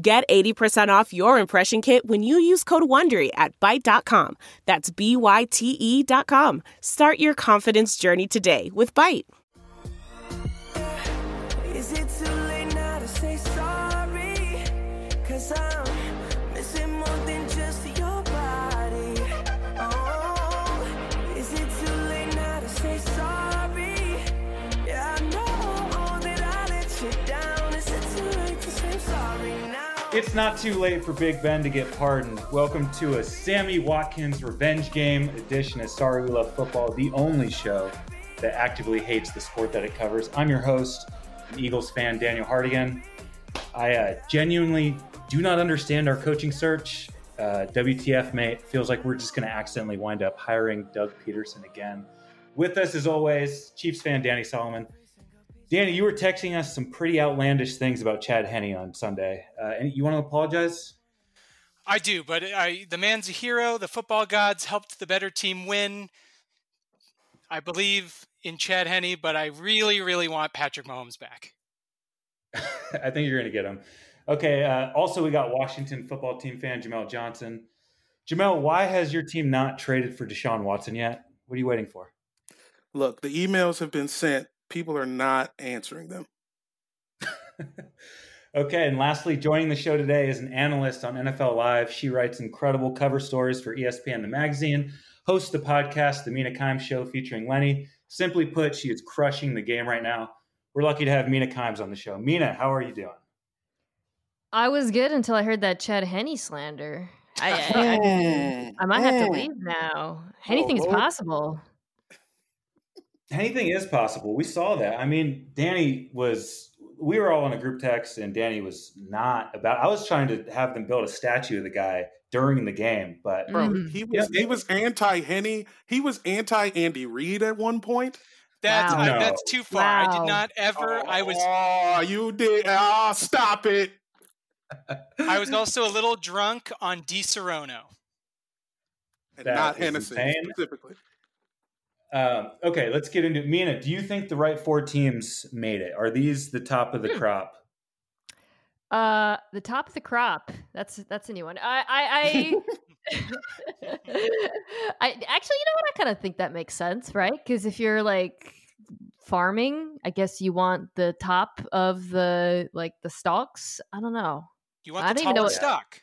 Get 80% off your impression kit when you use code WONDERY at Byte.com. That's B-Y-T-E dot com. Start your confidence journey today with Byte. Is it too late now to say sorry? Cause I'm It's not too late for Big Ben to get pardoned. Welcome to a Sammy Watkins revenge game edition of Sorry We Love Football, the only show that actively hates the sport that it covers. I'm your host, an Eagles fan, Daniel Hardigan. I uh, genuinely do not understand our coaching search. Uh, WTF, mate. Feels like we're just going to accidentally wind up hiring Doug Pederson again. With us, as always, Chiefs fan Danny Solomon. Danny, you were texting us some pretty outlandish things about Chad Henne on Sunday. Uh, and you want to apologize? I do, but I, the man's a hero. The football gods helped the better team win. I believe in Chad Henne, but I really, really want Patrick Mahomes back. I think you're going to get him. Okay. Uh, also, we got Washington football team fan Jamel Johnson. Jamel, why has your team not traded for Deshaun Watson yet? What are you waiting for? Look, the emails have been sent. People are not answering them. okay, and lastly, joining the show today is an analyst on NFL Live. She writes incredible cover stories for ESPN the magazine, hosts the podcast, The Mina Kimes Show, featuring Lenny. Simply put, she is crushing the game right now. We're lucky to have Mina Kimes on the show. Mina, how are you doing? I was good until I heard that Chad Henne slander. I, I, I, I might have to eh. leave now. Oh, Anything's Lord. possible. Anything is possible. We saw that. I mean, Danny was. We were all in a group text, and Danny was not about. I was trying to have them build a statue of the guy during the game, but Bro, Mhm. he was he was anti Henne. He was anti Andy Reid at one point. That's Wow. I, No. that's too far. I did not ever. I was Oh, you did. Ah, stop it. I was also a little drunk on Disaronno. And That not is Hennessy insane. specifically. Um, okay, let's get into it. Mina, do you think the right four teams made it? Are these the top of the Hmm. crop? Uh, the top of the crop. That's that's a new one. I I I, I actually, you know what? I kind of think that makes sense, right? Because if you're like farming, I guess you want the top of the like the stalks. I don't know. You want I the don't even know tallest what- stock?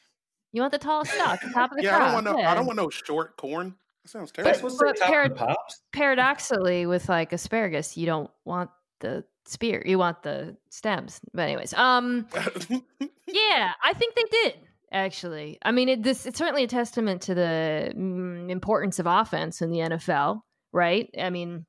You want the tallest stalk, the top of the Yeah, I crop. don't want no. yeah. I don't want no short corn. That sounds terrible. supposed to say but top parrot- of the pops? paradoxically with like asparagus you don't want the spear you want the stems but anyways um yeah i think they did actually i mean it, this it's certainly a testament to the mm, importance of offense in the nfl right i mean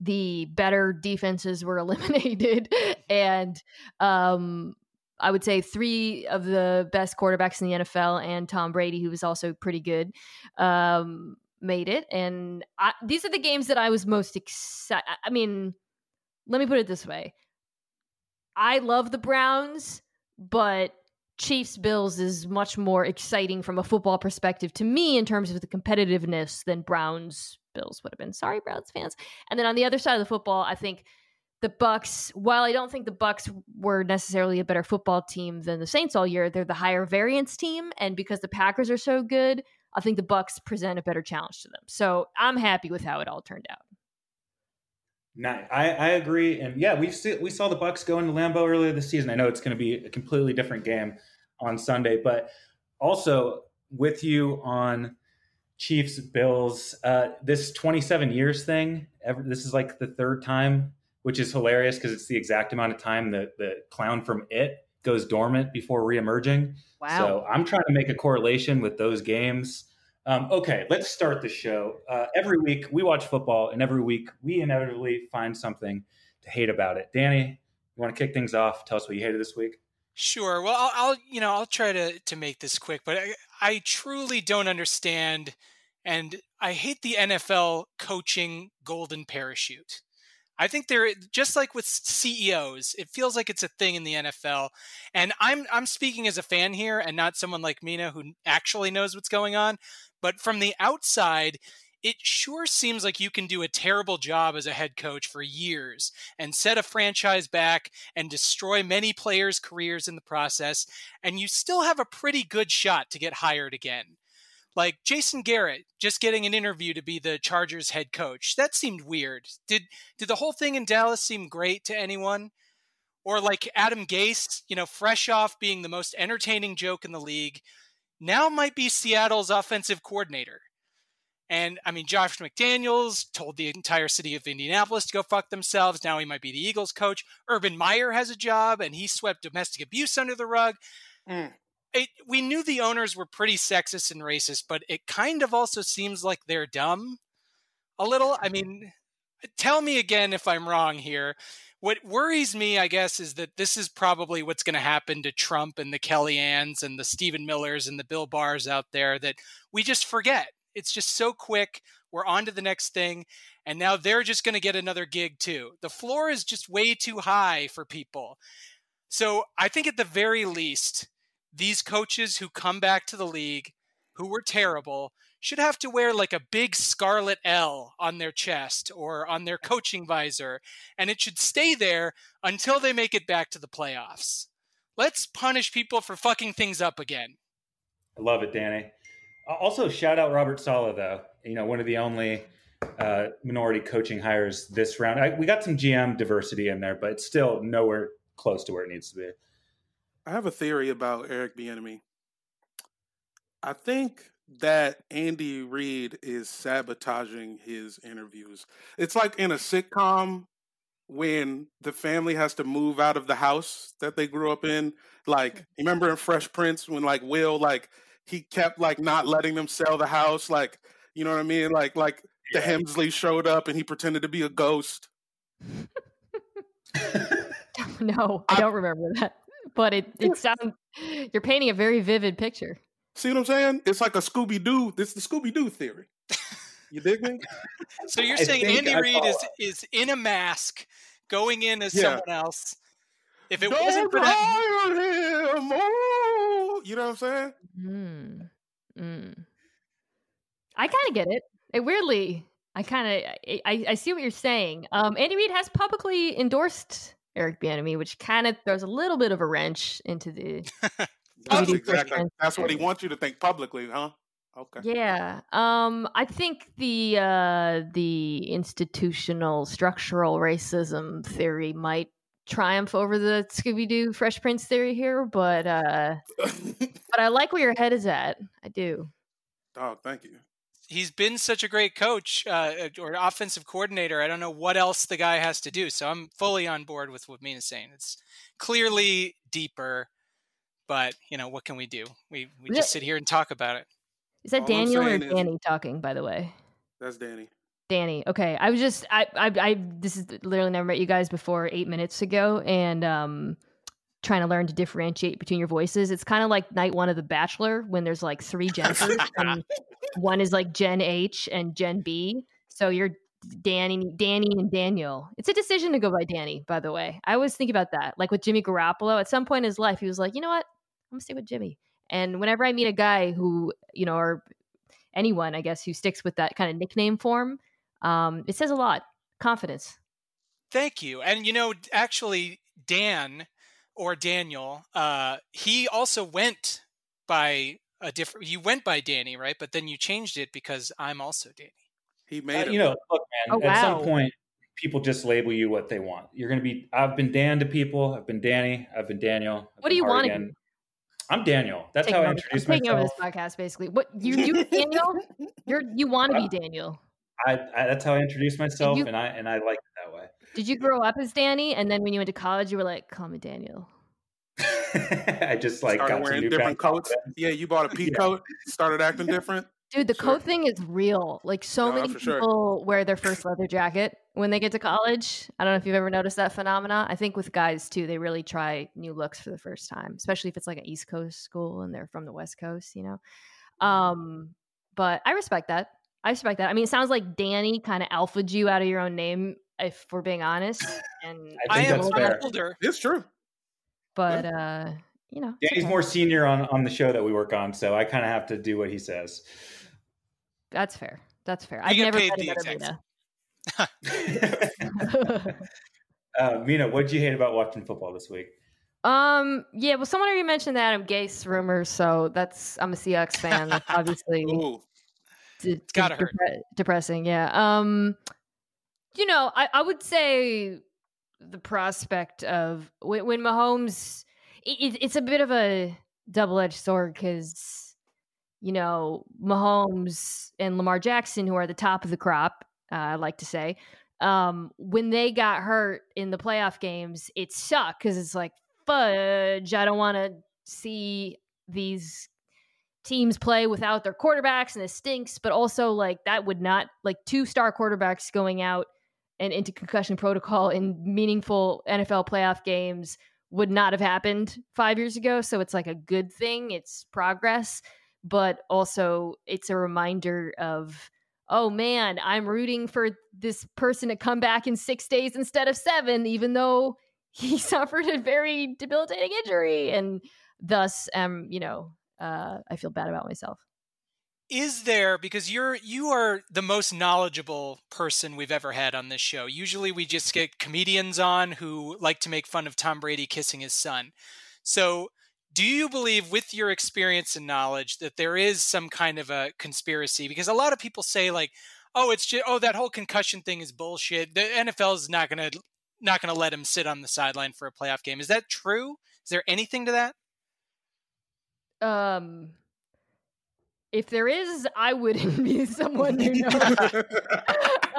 the better defenses were eliminated and um I would say three of the best quarterbacks in the NFL and Tom Brady, who was also pretty good, um, made it. And I, these are the games that I was most excited. I mean, let me put it this way: I love the Browns, but Chiefs Bills is much more exciting from a football perspective to me in terms of the competitiveness than Browns Bills would have been. Sorry, Browns fans. And then on the other side of the football, I think the Bucks. While I don't think the Bucks were necessarily a better football team than the Saints all year, they're the higher variance team, and because the Packers are so good, I think the Bucks present a better challenge to them. So I'm happy with how it all turned out. Nice. I, I agree, and yeah, we we saw the Bucks go into Lambeau earlier this season. I know it's going to be a completely different game on Sunday, but also with you on Chiefs Bills, uh, this 27 years thing. This is like the third time, which is hilarious because it's the exact amount of time that the clown from It goes dormant before reemerging. Wow. So I'm trying to make a correlation with those games. Um, okay, let's start the show. Uh, every week we watch football, and every week we inevitably find something to hate about it. Danny, you want to kick things off? Tell us what you hated this week. Sure. Well, I'll, I'll you know I'll try to to make this quick, but I, I truly don't understand, and I hate the NFL coaching golden parachute. I think they're just like with CEOs. It feels like it's a thing in the NFL, and I'm I'm speaking as a fan here and not someone like Mina who actually knows what's going on. But from the outside, it sure seems like you can do a terrible job as a head coach for years and set a franchise back and destroy many players' careers in the process, and you still have a pretty good shot to get hired again. Like Jason Garrett just getting an interview to be the Chargers head coach. That seemed weird. Did did the whole thing in Dallas seem great to anyone? Or like Adam Gase, you know, fresh off being the most entertaining joke in the league, now might be Seattle's offensive coordinator. And I mean, Josh McDaniels told the entire city of Indianapolis to go fuck themselves. Now he might be the Eagles coach. Urban Meyer has a job and he swept domestic abuse under the rug. Mm. It, we knew the owners were pretty sexist and racist, but it kind of also seems like they're dumb a little. I mean, tell me again if I'm wrong here. What worries me, I guess, is that this is probably what's going to happen to Trump and the Kellyanns and the Stephen Millers and the Bill Bars out there that we just forget. It's just so quick. We're on to the next thing. And now they're just going to get another gig too. The floor is just way too high for people. So I think at the very least, these coaches who come back to the league who were terrible should have to wear like a big scarlet L on their chest or on their coaching visor, and it should stay there until they make it back to the playoffs. Let's punish people for fucking things up again. I love it, Danny. Also, shout out Robert Saleh, though. You know, one of the only uh, minority coaching hires this round. I, we got some GM diversity in there, but it's still nowhere close to where it needs to be. I have a theory about Eric Bieniemy. I think that Andy Reid is sabotaging his interviews. It's like in a sitcom when the family has to move out of the house that they grew up in. Like, mm-hmm. remember in Fresh Prince when like Will like he kept like not letting them sell the house, like you know what I mean? Like like the Hemsley showed up and he pretended to be a ghost. no, I don't remember that. But it it sounds you're painting a very vivid picture. See what I'm saying? It's like a Scooby Doo. This is the Scooby Doo theory. You dig me? So you're I saying Andy I Reid is follow. is in a mask going in as Yeah. someone else. If it Don't wasn't for that him. Oh, you know what I'm saying? Mm. Mm. I kind of get it. It weirdly, I kind of I, I see what you're saying. Um, Andy Reid has publicly endorsed Eric Bieniemy, which kind of throws a little bit of a wrench into the That's do exactly. Christian. That's what he wants you to think publicly, huh? Okay. Yeah. Um I think the uh the institutional structural racism theory might triumph over the Scooby Doo Fresh Prince theory here, but uh but I like where your head is at. I do. oh, thank you. He's been such a great coach uh, or offensive coordinator. I don't know what else the guy has to do. So I'm fully on board with what Mina's saying. It's clearly deeper, but you know what can we do? We we just sit here and talk about it. Is that All Daniel or saying is- Danny talking, by the way? That's Danny. Danny. Okay. I was just I I I this is literally never met you guys before 8 minutes ago and um trying to learn to differentiate between your voices. It's kind of like night 1 of The Bachelor when there's like three Jennifers and one is like Jen H and Jen B. So you're Danny Danny and Daniel. It's a decision to go by Danny, by the way. I always think about that. Like with Jimmy Garoppolo, at some point in his life he was like, "You know what? I'm going to stay with Jimmy." And whenever I meet a guy who, you know, or anyone, I guess, who sticks with that kind of nickname form, um, it says a lot. Confidence. Thank you. And you know, actually, Dan or Daniel, uh, he also went by a different. You went by Danny, right? But then you changed it because I'm also Danny. He Uh, made it. you know, look, man. Oh, At some point, people just label you what they want. You're going to be. I've been Dan to people. I've been Danny. I've been Daniel. I've What been do you wanna I'm Daniel. That's Taking how I over- introduce I'm taking over myself. this podcast, basically. What you you Daniel? You're you want to be Daniel. I, I, that's how I introduce myself, you- and I and I like it that way. Did you grow up as Danny, and then when you went to college, you were like, "Call me Daniel." I just like started got some wearing new different coats. confidence. Yeah, you bought a pea Yeah. coat, started acting different. Dude, the Sure. coat thing is real. Like so Nah, many for sure. people wear their first leather jacket when they get to college. I don't know if you've ever noticed that phenomena. I think with guys too, they really try new looks for the first time, especially if it's like an East Coast school and they're from the West Coast, you know. Mm-hmm. Um, but I respect that. I respect that. I mean, it sounds like Danny kind of alphaed you out of your own name, if we're being honest. And I I am that's older. It's true. but uh, you know, it's Danny's okay. more senior on, on the show that we work on, so I kind of have to do what he says. That's fair. That's fair. You I've never paid met the a exact better Mina. uh, Mina, what did you hate about watching football this week? Um. Yeah. Well, someone already mentioned the Adam Gase rumors, so that's I'm a Seahawks fan. That's obviously Ooh. de- It's gotta de- hurt. depre- depressing. Yeah. Um. You know, I I would say the prospect of when, when Mahomes, it, it, it's a bit of a double edged sword because you know Mahomes and Lamar Jackson, who are the top of the crop, uh, I like to say. Um, when they got hurt in the playoff games, it sucked because it's like fudge. I don't want to see these teams play without their quarterbacks, and it stinks. But also, like that would not like two star quarterbacks going out and into concussion protocol in meaningful NFL playoff games would not have happened five years ago. So it's like a good thing. It's progress, but also it's a reminder of, oh man, I'm rooting for this person to come back in six days instead of seven, even though he suffered a very debilitating injury. And thus, um, you know, uh, I feel bad about myself. Is there because you're you are the most knowledgeable person we've ever had on this show. Usually we just get comedians on who like to make fun of tom brady kissing his son. So do you believe with your experience and knowledge that there is some kind of a conspiracy? Because a lot of people say like oh it's just oh that whole concussion thing is bullshit. The nfl is not going to not going to let him sit on the sideline for a playoff game. Is that true? Is there anything to that? Um, if there is, I wouldn't be someone who knows.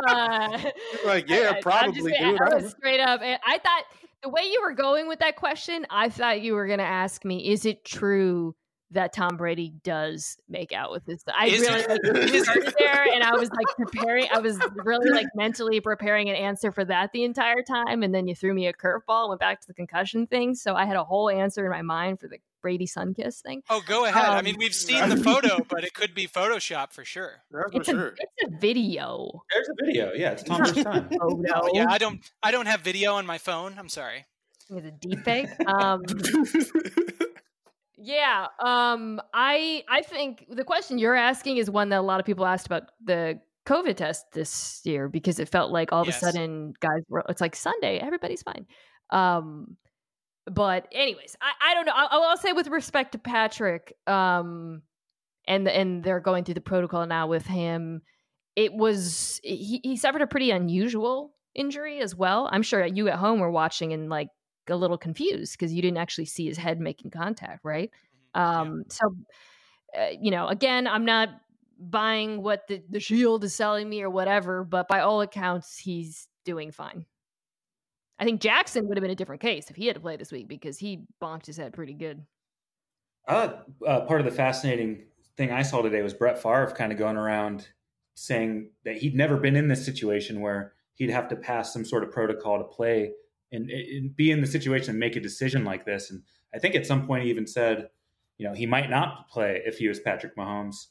uh, like, yeah, I- I- I'm probably, just- dude. I I was straight up. and I thought the way you were going with that question, I thought you were going to ask me, "Is it true that Tom Brady does make out with his?" I Is really like, is- there, and I was like preparing. I was really like mentally preparing an answer for that the entire time, and then you threw me a curveball and went back to the concussion thing. So I had a whole answer in my mind for the Brady sun kiss thing. oh go ahead i Um, mean we've seen the photo but it could be photoshop for sure That's for It's a, sure. it's a video. There's a video. Yeah, it's Tom first time. Oh no, yeah, I don't. I don't have video on my phone. I'm sorry. it's a deep fake. Um, yeah. Um, I I think the question you're asking is one that a lot of people asked about the COVID test this year because it felt like all of Yes. a sudden guys were. It's like Sunday, everybody's fine. Um, but anyways, I I don't know. I, I'll say with respect to Patrick, um, and and they're going through the protocol now with him. It was he he suffered a pretty unusual injury as well. I'm sure you at home were watching and like a little confused because you didn't actually see his head making contact, right? Yeah. Um, so, uh, you know, again, I'm not buying what the, the shield is selling me or whatever, but by all accounts, he's doing fine. I think Jackson would have been a different case if he had to play this week because he bonked his head pretty good. I thought uh, part of the fascinating thing I saw today was Brett Favre kind of going around saying that he'd never been in this situation where he'd have to pass some sort of protocol to play and, and be in the situation and make a decision like this. And I think at some point he even said, you know, he might not play if he was Patrick Mahomes.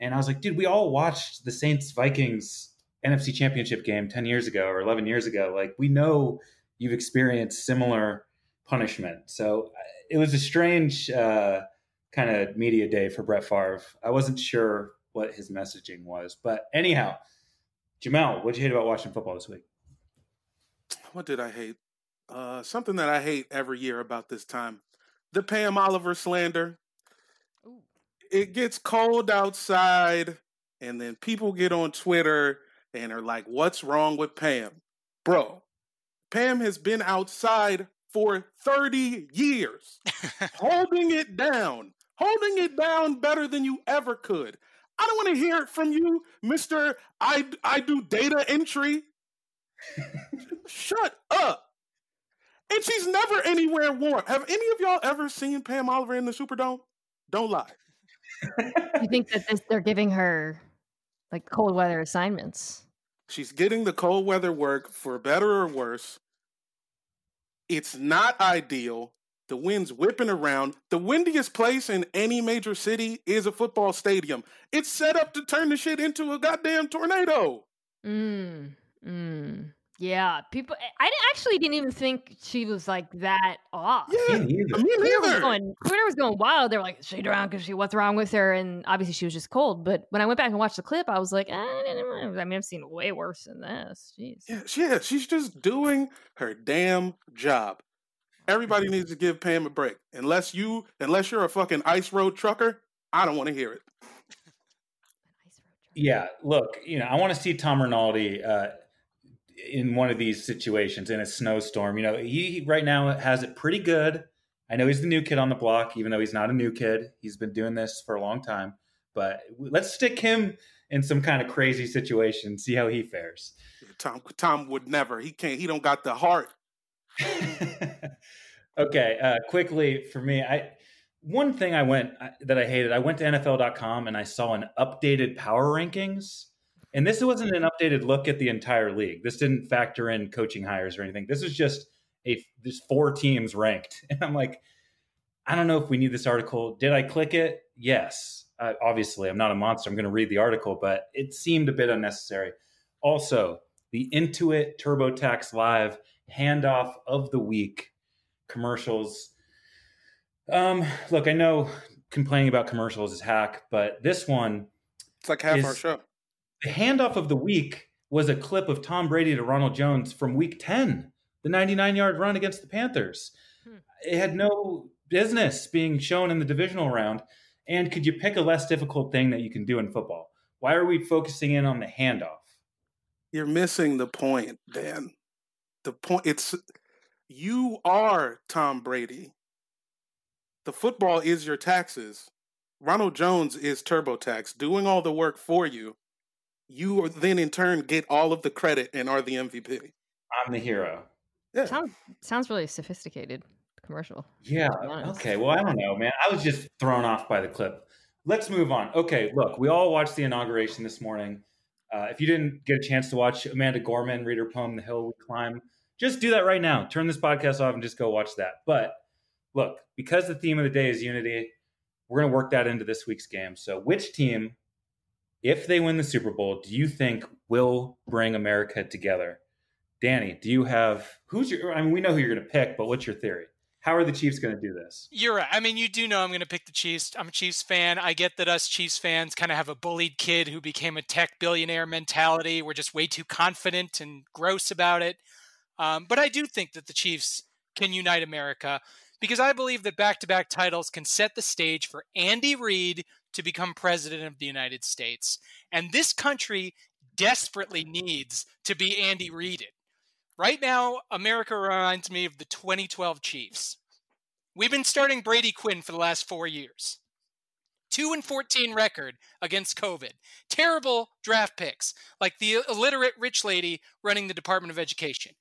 And I was like, dude, we all watched the Saints Vikings NFC Championship game 10 years ago or 11 years ago. Like, we know you've experienced similar punishment. So uh, it was a strange uh, kind of media day for Brett Favre. I wasn't sure what his messaging was. But anyhow, Jamel, what'd you hate about watching football this week? what did I hate? Uh, something that I hate every year about this time: the Pam Oliver slander. Ooh. It gets cold outside, and then people get on Twitter and are like, "What's wrong with Pam, bro?" Pam has been outside for thirty years, holding it down, holding it down better than you ever could. I don't want to hear it from you, Mister. I I do data entry. Shut up. And she's never anywhere warm. Have any of y'all ever seen Pam Oliver in the Superdome? Don't lie. you think that this, they're giving her like cold weather assignments? She's getting the cold weather work for better or worse. It's not ideal. The wind's whipping around. The windiest place in any major city is a football stadium. It's set up to turn the shit into a goddamn tornado. Mm. Mm. Yeah, people. Eh, I actually didn't even think she was like that off. Yeah, Me neither. Twitter was going. Twitter was going wild. They were like, "Shade around because she, what's wrong with her?" And obviously, she was just cold. But when I went back and watched the clip, I was like, eh, I, didn't, I mean, I've seen way worse than this. Jeez. Yeah, she- yeah, she's just doing her damn job. Everybody mm-hmm. needs to give Pam a break. Unless you, unless you're a fucking ice road trucker, I don't want to hear it. Yeah, look, you know, I want to see Tom Rinaldi uh, in one of these situations in a snowstorm. You know, he right now has it pretty good. I know he's the new kid on the block, even though he's not a new kid. He's been doing this for a long time. But let's stick him in some kind of crazy situation, see how he fares. Tom, Tom would never. He can't. He don't got the heart. okay, uh, quickly for me, I one thing I went I- that I hated. I went to NFL.com and I saw an updated power rankings, and this wasn't an updated look at the entire league. This didn't factor in coaching hires or anything. This was just a there's four teams ranked, and I'm like, I don't know if we need this article. Did I click it? Yes. Uh, obviously, I'm not a monster. I'm going to read the article, but it seemed a bit unnecessary. Also, the Intuit TurboTax Live handoff of the week commercials. Um, look, I know complaining about commercials is hack, but this one, It's like half our show. The handoff of the week was a clip of Tom Brady to Ronald Jones from week 10, the 99 yard run against the Panthers. Hmm. It had no business being shown in the divisional round. And could you pick a less difficult thing that you can do in football? Why are we focusing in on the handoff? You're missing the point, Dan. The point. It's you are Tom Brady. The football is your taxes. Ronald Jones is TurboTax, doing all the work for you. You are- then, in turn, get all of the credit and are the MVP. I'm the hero. Yeah. Sounds sounds really sophisticated commercial. Yeah. Okay. Well, I don't know, man. I was just thrown off by the clip. Let's move on. Okay. Look, we all watched the inauguration this morning. Uh, if you didn't get a chance to watch Amanda Gorman read her poem, The Hill We Climb, just do that right now. Turn this podcast off and just go watch that. But look, because the theme of the day is unity, we're going to work that into this week's game. So, which team, if they win the Super Bowl, do you think will bring America together? Danny, do you have who's your? I mean, we know who you're going to pick, but what's your theory? How are the Chiefs going to do this? You're right. I mean, you do know I'm going to pick the Chiefs. I'm a Chiefs fan. I get that us Chiefs fans kind of have a bullied kid who became a tech billionaire mentality. We're just way too confident and gross about it. Um, but I do think that the Chiefs can unite America because I believe that back to back titles can set the stage for Andy Reid to become president of the United States. And this country desperately needs to be Andy Reided. Right now, America reminds me of the 2012 Chiefs. We've been starting Brady Quinn for the last four years. 2 and 14 record against COVID. Terrible draft picks, like the illiterate rich lady running the Department of Education.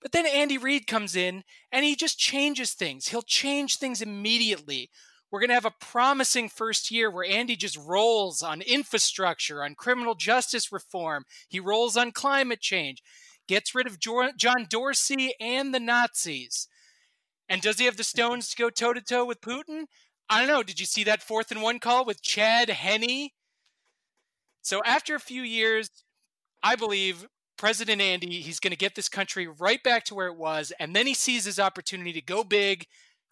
But then Andy Reid comes in and he just changes things. He'll change things immediately. We're going to have a promising first year where Andy just rolls on infrastructure, on criminal justice reform. He rolls on climate change, gets rid of John Dorsey and the Nazis. And does he have the stones to go toe to toe with Putin? I don't know. Did you see that fourth and one call with Chad Henne? So after a few years, I believe President Andy, he's going to get this country right back to where it was, and then he sees his opportunity to go big,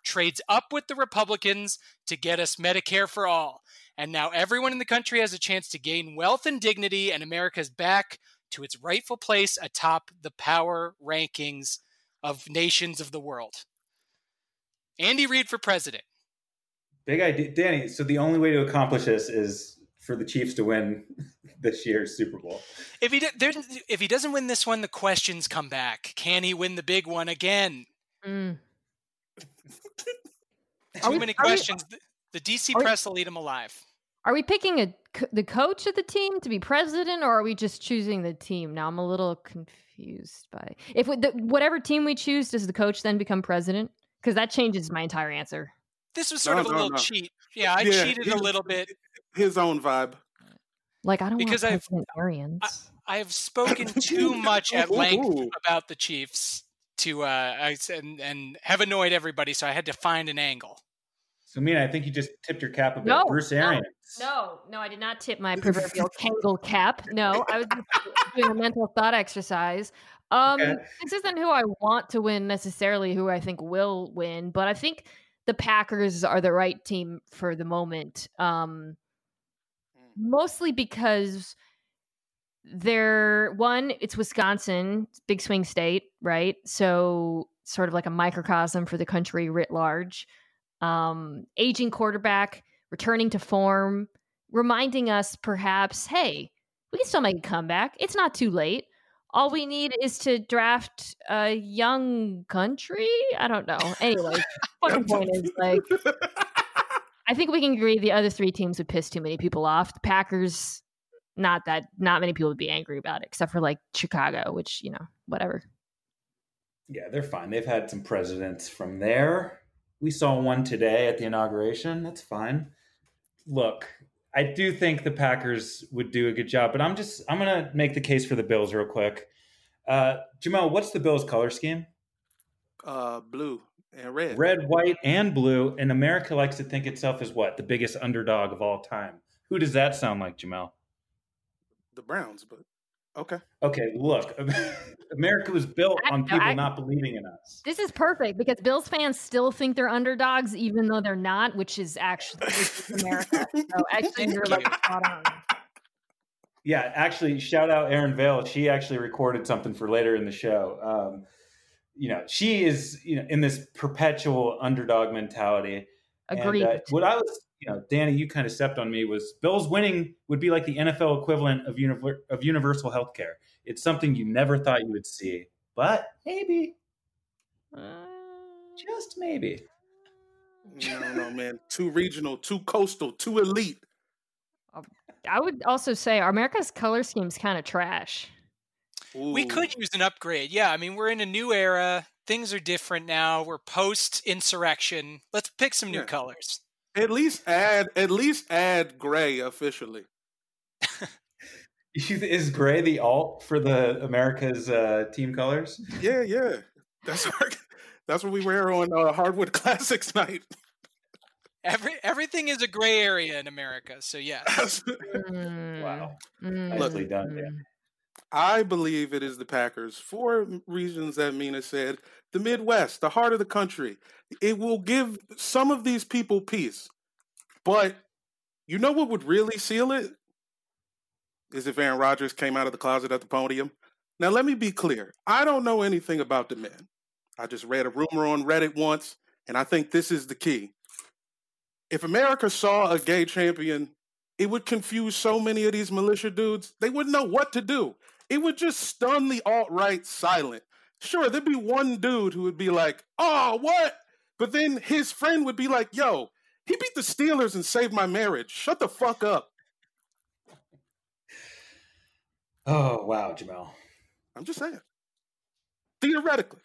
trades up with the Republicans to get us Medicare for all. And now everyone in the country has a chance to gain wealth and dignity, and America's back to its rightful place atop the power rankings of nations of the world. Andy Reid for president. Big idea, Danny. So the only way to accomplish this is for the Chiefs to win this year's Super Bowl. If he do- if he doesn't win this one, the questions come back. Can he win the big one again? Mm. Too we- many are we- questions. The- the DC are we- press will eat him alive. Are we picking a the coach of the team to be president, or are we just choosing the team? Now I'm a little confused by if we, the, whatever team we choose, does the coach then become president? Because that changes my entire answer. This was sort No, of a no, little no. cheat. Yeah, I Yeah, cheated a little bit. His own vibe. Like I don't Because want I've- President Arians. I have spoken too much at length about the Chiefs to uh, I, s- and and have annoyed everybody, so I had to find an angle. So, Mina, I think you just tipped your cap a bit. No, Bruce no, Arians. No, no, I did not tip my proverbial Kangol cap. No, I was doing a mental thought exercise. Um, Okay. this isn't who I want to win necessarily, who I think will win, but I think the Packers are the right team for the moment. Um, mostly because they're one, it's Wisconsin, big swing state, right? So sort of like a microcosm for the country writ large. Um, aging quarterback, returning to form, reminding us perhaps, hey, we can still make a comeback. It's not too late. All we need is to draft a young country. I don't know. Anyway, fucking point is like I think we can agree the other three teams would piss too many people off. The Packers, not that not many people would be angry about it, except for like Chicago, which you know, whatever. Yeah, they're fine. They've had some presidents from there. We saw one today at the inauguration. That's fine. Look, I do think the Packers would do a good job, but I'm just I'm gonna make the case for the Bills real quick. Uh, Jamel, what's the Bills color scheme? Uh, blue and red. Red, white, and blue. And America likes to think itself as what the biggest underdog of all time. Who does that sound like, Jamel? The Browns, but okay. Okay, look, America was built I- on people I- not believing in us. This is perfect because Bills fans still think they're underdogs, even though they're not, which is actually America. So actually, you're like spot on. Yeah, actually, shout out Erin Vale. She actually recorded something for later in the show. Um, you know, she is you know in this perpetual underdog mentality. And, uh, what I was, you know, Danny, you kind of stepped on me. Was Bills winning would be like the NFL equivalent of univer- of universal health care. It's something you never thought you would see, but maybe, just maybe. I don't know, man. Too regional, too coastal, too elite. I would also say America's color scheme's kind of trash. We could use an upgrade. Yeah, I mean, we're in a new era. Things are different now. We're post insurrection. Let's pick some new Yeah. colors. at least add at least add gray officially. Is gray the alt for the America's uh, team colors? Yeah, yeah. That's our, that's what we wear on uh, Hardwood Classics night. Every everything is a gray area in America. So yes. Mm, Wow. mm, Nicely done, Dan. I believe it is the Packers for reasons that Mina said. The Midwest, the heart of the country. It will give some of these people peace. But you know what would really seal it? Is if Aaron Rodgers came out of the closet at the podium. Now, let me be clear. I don't know anything about the man. I just read a rumor on Reddit once, and I think this is the key. If America saw a gay champion, it would confuse so many of these militia dudes. They wouldn't know what to do. It would just stun the alt right silent. Sure, there'd be one dude who would be like, oh, what? But then his friend would be like, yo, he beat the Steelers and saved my marriage. Shut the fuck up. Oh wow, Jamel. I'm just saying. Theoretically.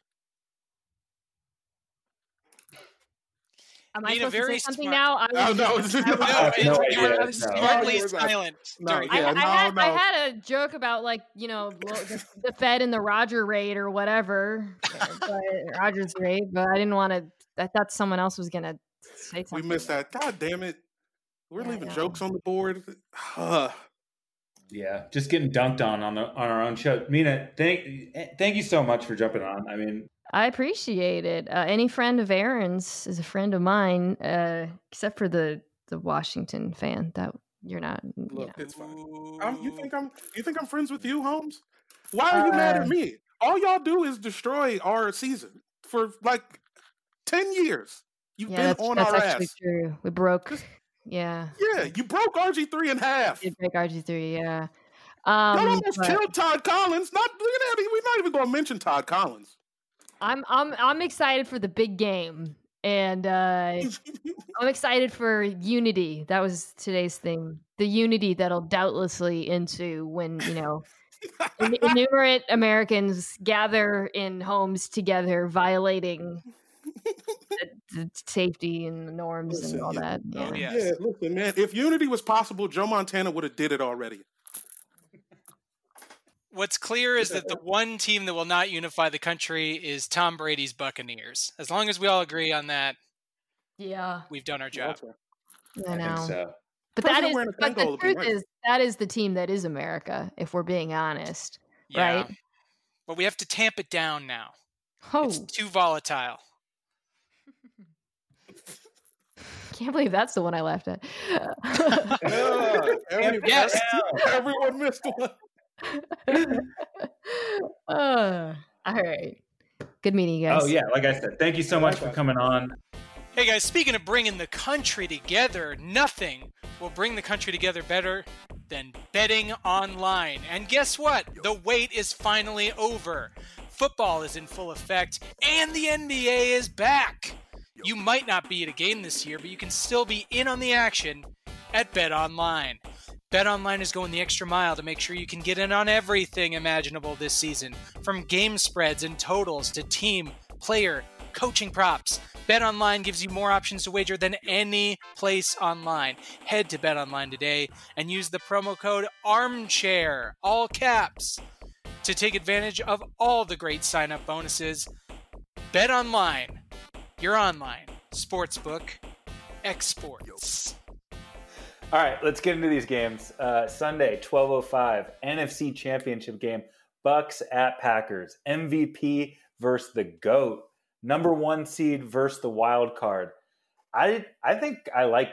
Am I Nina, supposed to very say something smart- now? I Oh, was- no, I no, was- No, no you were no. smartly No, silent. no, during I, yeah, I no, had, I had a joke about like you know the, the Fed and the Roger raid or whatever, but Rogers raid. But I didn't want to. I thought someone else was gonna say something. We missed that. God damn it. We're Yeah, leaving know. jokes on the board. Ugh. Yeah, just getting dunked on on the on our own show. Mina, thank eh, thank you so much for jumping on. I mean, I appreciate it. Uh, any friend of Aaron's is a friend of mine, uh, except for the the Washington fan. That you're not. You Look, know. it's fine. Um, you think I'm you think I'm friends with you, Holmes? Why are you mad Uh, at me? All y'all do is destroy our season for like ten years. You've yeah, been that's, on that's our actually ass. true. We broke. Just- Yeah, Yeah, you broke RG three in half. did break RG three. Yeah. Y'all Um, almost but- killed Todd Collins. Not look at that. We're not even going to mention Todd Collins. I'm I'm I'm excited for the big game, and uh, I'm excited for unity. That was today's thing. The unity that'll doubtlessly ensue when you know innumerate Americans gather in homes together, violating the safety and the norms Listen, and all yeah. that. Yeah. Oh, yeah. Yeah, listen, man. If unity was possible, Joe Montana would have did it already. What's clear is that the one team that will not unify the country is Tom Brady's Buccaneers. As long as we all agree on that, Yeah, we've done our job. Okay. I I know. think so. But that President is, wearing a but the truth is, that is the team that is America. If we're being honest, Yeah. right? But we have to tamp it down now. Oh, It's too volatile. can't believe that's the one I laughed at. Yeah, every- Yes. everyone missed one. uh, all right. Good meeting you guys. Oh yeah, like I said, thank you so much for coming on. Hey guys, speaking of bringing the country together, nothing will bring the country together better than betting online. And guess what? The wait is finally over. Football is in full effect, and the NBA is back. You might not be at a game this year, but you can still be in on the action at Bet Online. Bet Online is going the extra mile to make sure you can get in on everything imaginable this season, from game spreads and totals to team, player, coaching props. BetOnline gives you more options to wager than any place online. Head to BetOnline today and use the promo code ARMCHAIR, all caps, to take advantage of all the great sign up bonuses. BetOnline, your online sportsbook exports. All right, let's get into these games. Uh, Sunday, twelve oh five, NFC Championship game. Bucks at Packers. MVP versus the goat. Number one seed versus the wild card. I I think I like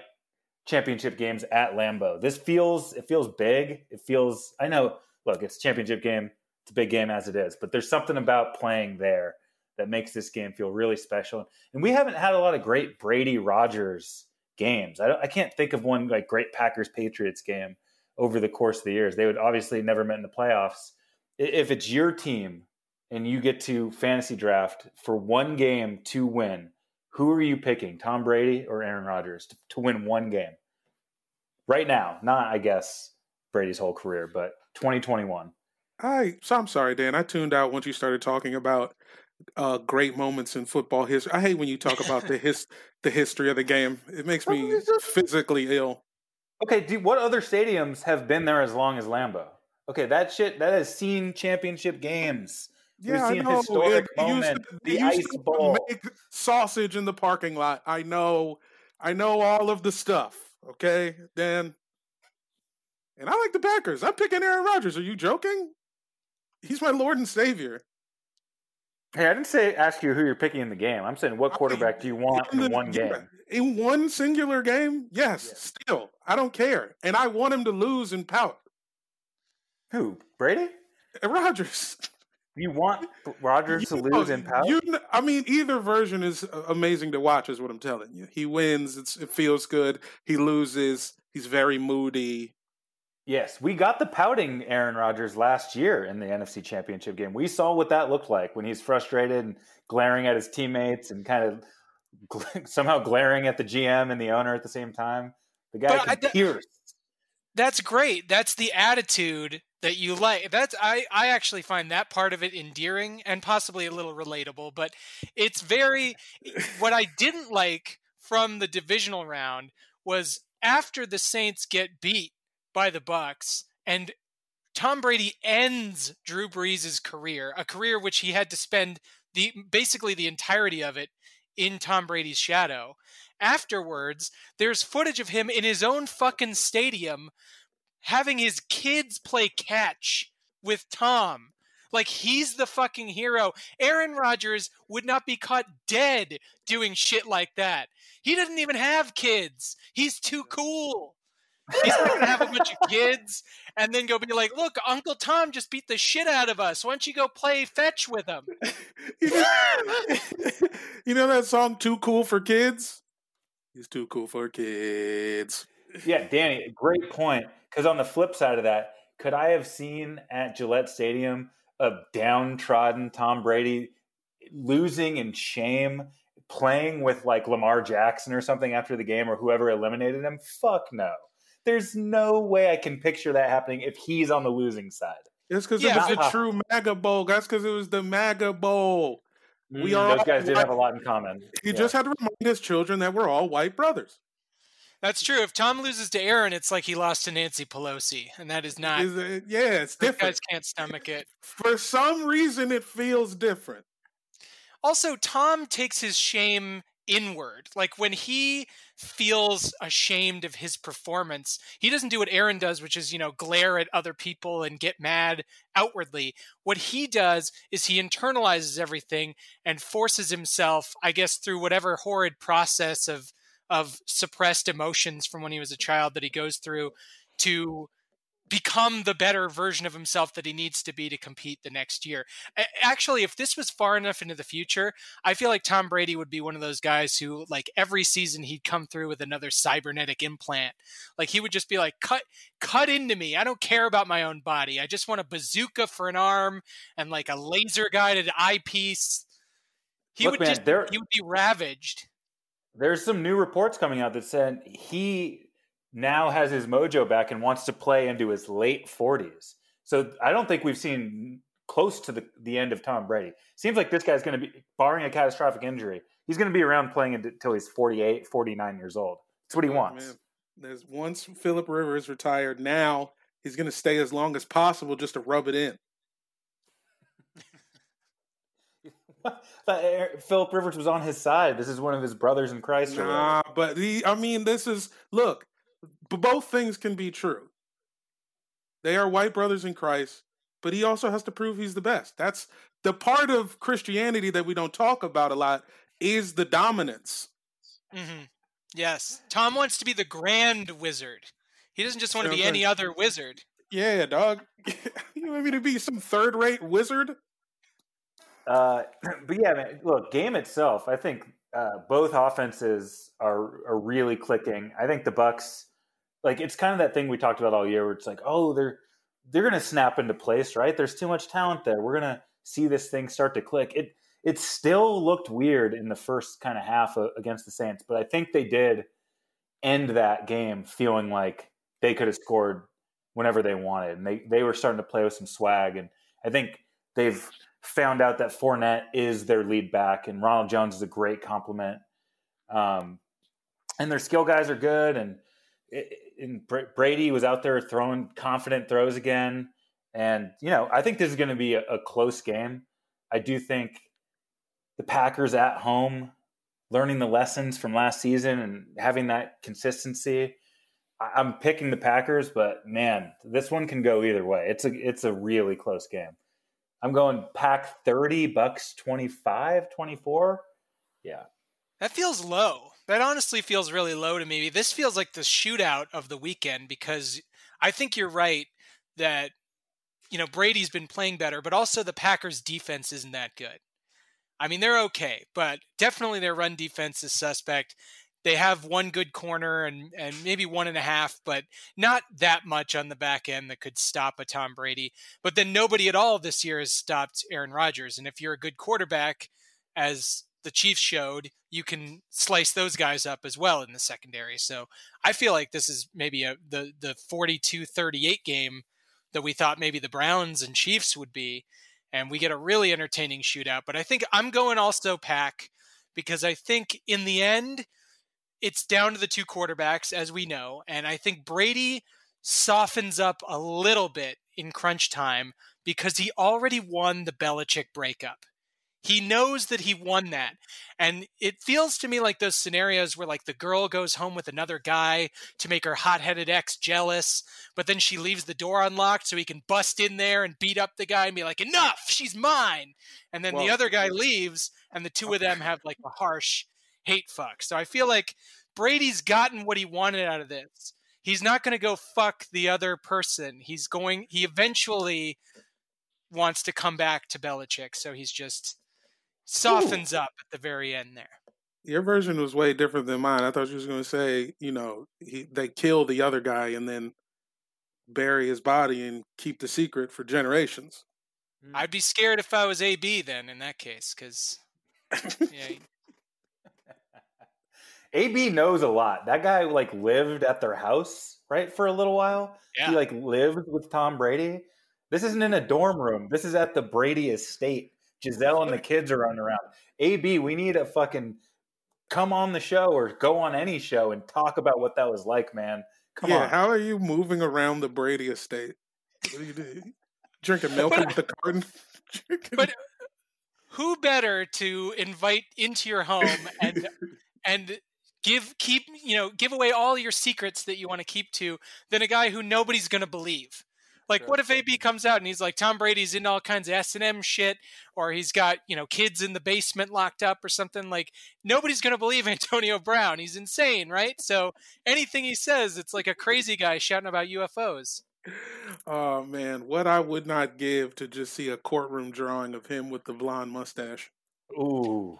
championship games at Lambeau. This feels it feels big. It feels I know. Look, it's a championship game. It's a big game as it is, but there's something about playing there that makes this game feel really special. And we haven't had a lot of great Brady Rodgers games. I, I can't think of one like great Packers Patriots game over the course of the years. They would obviously never met in the playoffs. If it's your team and you get to fantasy draft for one game to win, who are you picking, Tom Brady or Aaron Rodgers, to, to win one game? Right now, not I guess Brady's whole career, but 2021. I so I'm sorry, Dan. I tuned out once you started talking about uh, great moments in football history. I hate when you talk about the his the history of the game. It makes me physically ill. Okay, dude, what other stadiums have been there as long as Lambeau? Okay, that shit that has seen championship games. We've Yeah, I seen know. historic It- it used to- the used Ice Bowl. Make sausage in the parking lot. I know. I know all of the stuff. Okay, Dan. And I like the Packers. I'm picking Aaron Rodgers. Are you joking? He's my Lord and Savior. Hey, I didn't say ask you who you're picking in the game. I'm saying what quarterback do you want in the- one game? In one singular game? Yes, still. I don't care. And I want him to lose and pout. Who? Brady? Rodgers. You want Rodgers to You lose and pout? You, I mean, either version is uh, amazing to watch, is what I'm telling you. He wins, it's, it feels good. He loses, he's very moody. Yes, we got the pouting Aaron Rodgers last year in the NFC Championship game. We saw what that looked like when he's frustrated and glaring at his teammates and kind of somehow glaring at the GM and the owner at the same time. The guy But can pierce. That's great. That's the attitude that you like. That's I I actually find that part of it endearing and possibly a little relatable, but it's very what I didn't like from the divisional round was after the Saints get beat by the Bucks and Tom Brady ends Drew Brees' career, a career which he had to spend the basically the entirety of it in Tom Brady's shadow. Afterwards, there's footage of him in his own fucking stadium having his kids play catch with Tom. Like he's the fucking hero. Aaron Rodgers would not be caught dead doing shit like that. He doesn't even have kids. He's too cool. He's not gonna have a bunch of kids and then go be like, "Look, Uncle Tom just beat the shit out of us. Why don't you go play fetch with him?" You know, you know that song, Too Cool for Kids? He's too cool for kids. Yeah, Danny, great point. Because on the flip side of that, could I have seen at Gillette Stadium a downtrodden Tom Brady losing in shame, playing with like Lamar Jackson or something after the game or whoever eliminated him? Fuck no. There's no way I can picture that happening if he's on the losing side. It's because Yeah, it was but- a true MAGA bowl. That's because it was the MAGA bowl. We Mm, are those guys did all have a lot in common. He Yeah. just had to remind his children that we're all white brothers. That's true. If Tom loses to Aaron, it's like he lost to Nancy Pelosi, and that is not. Is it- yeah, it's Those different. guys can't stomach it. For some reason, it feels different. Also, Tom takes his shame inward. Like when he feels ashamed of his performance, he doesn't do what Aaron does, which is, you know, glare at other people and get mad outwardly. What he does is he internalizes everything and forces himself, I guess, through whatever horrid process of of suppressed emotions from when he was a child that he goes through to become the better version of himself that he needs to be to compete the next year. Actually, if this was far enough into the future, I feel like Tom Brady would be one of those guys who, like, every season he'd come through with another cybernetic implant. Like, he would just be like, "Cut, cut into me. I don't care about my own body. I just want a bazooka for an arm and like a laser guided eyepiece." He Look, would man, just, there- he would be ravaged. There's some new reports coming out that said he now has his mojo back and wants to play into his late 40s. So I don't think we've seen close to the, the end of Tom Brady. Seems like this guy's going to be, barring a catastrophic injury, he's going to be around playing until he's 48, 49 years old. That's what he Look, wants. man, There's once Philip Rivers retired. Now he's going to stay as long as possible just to rub it in. Thought uh, Philip Rivers was on his side. This is one of his brothers in Christ. Nah, but he, I mean, this is look. B- Both things can be true. They are white brothers in Christ, but he also has to prove he's the best. That's the part of Christianity that we don't talk about a lot is the dominance. hmm Yes, Tom wants to be the grand wizard. He doesn't just want to be any other wizard. Yeah, dog. you want me to be some third-rate wizard? Uh, but yeah, man, look, game itself, I think uh, both offenses are are really clicking. I think the Bucs, like, it's kind of that thing we talked about all year, where it's like, oh, they're they're gonna snap into place, right? There's too much talent there. We're gonna see this thing start to click. It it still looked weird in the first kind of half of, against the Saints, but I think they did end that game feeling like they could have scored whenever they wanted, and they they were starting to play with some swag, and I think they've found out that Fournette is their lead back, and Ronald Jones is a great compliment. Um, and their skill guys are good, and, and Bra- Brady was out there throwing confident throws again. And you know, I think this is going to be a, a close game. I do think the Packers at home, learning the lessons from last season and having that consistency. I- I'm picking the Packers, but man, this one can go either way. It's a it's a really close game. I'm going pack 30 Bucs 25 24. Yeah. That feels low. That honestly feels really low to me. This feels like the shootout of the weekend because I think you're right that you know Brady's been playing better, but also the Packers defense isn't that good. I mean, they're okay, but definitely their run defense is suspect. They have one good corner and and maybe one and a half, but not that much on the back end that could stop a Tom Brady. But then nobody at all this year has stopped Aaron Rodgers. And if you're a good quarterback, as the Chiefs showed, you can slice those guys up as well in the secondary. So I feel like this is maybe a the the 42-38 game that we thought maybe the Browns and Chiefs would be and we get a really entertaining shootout, but I think I'm going also pack because I think in the end it's down to the two quarterbacks as we know, and I think Brady softens up a little bit in crunch time because he already won the Belichick breakup. He knows that he won that. And it feels to me like those scenarios where like the girl goes home with another guy to make her hot-headed ex jealous, but then she leaves the door unlocked so he can bust in there and beat up the guy and be like, "Enough, she's mine." And then the other guy leaves and the two of them have like a harsh hate fuck. So I feel like Brady's gotten what he wanted out of this. He's not going to go fuck the other person. He's going he eventually wants to come back to Belichick, so he's just softens up at the very end there. Your version was way different than mine. I thought you was going to say, you know, he, they kill the other guy and then bury his body and keep the secret for generations. I'd mm. be scared if I was AB then in that case cuz yeah, AB knows a lot. That guy like lived at their house, right, for a little while. Yeah. He like lived with Tom Brady. This isn't in a dorm room. This is at the Brady estate. Gisele and the kids are running around. AB, we need a fucking come on the show or go on any show and talk about what that was like, man. Come yeah, on. how are you moving around the Brady estate? What are you doing? Drinking milk out the carton? But who better to invite into your home and and give keep you know give away all your secrets that you want to keep to than a guy who nobody's going to believe like what if ab comes out and he's like tom brady's in all kinds of s&m shit or he's got you know kids in the basement locked up or something? Like nobody's going to believe antonio brown. He's insane right? So anything he says it's like a crazy guy shouting about ufos oh man, what I would not give to just see a courtroom drawing of him with the blonde mustache. Ooh.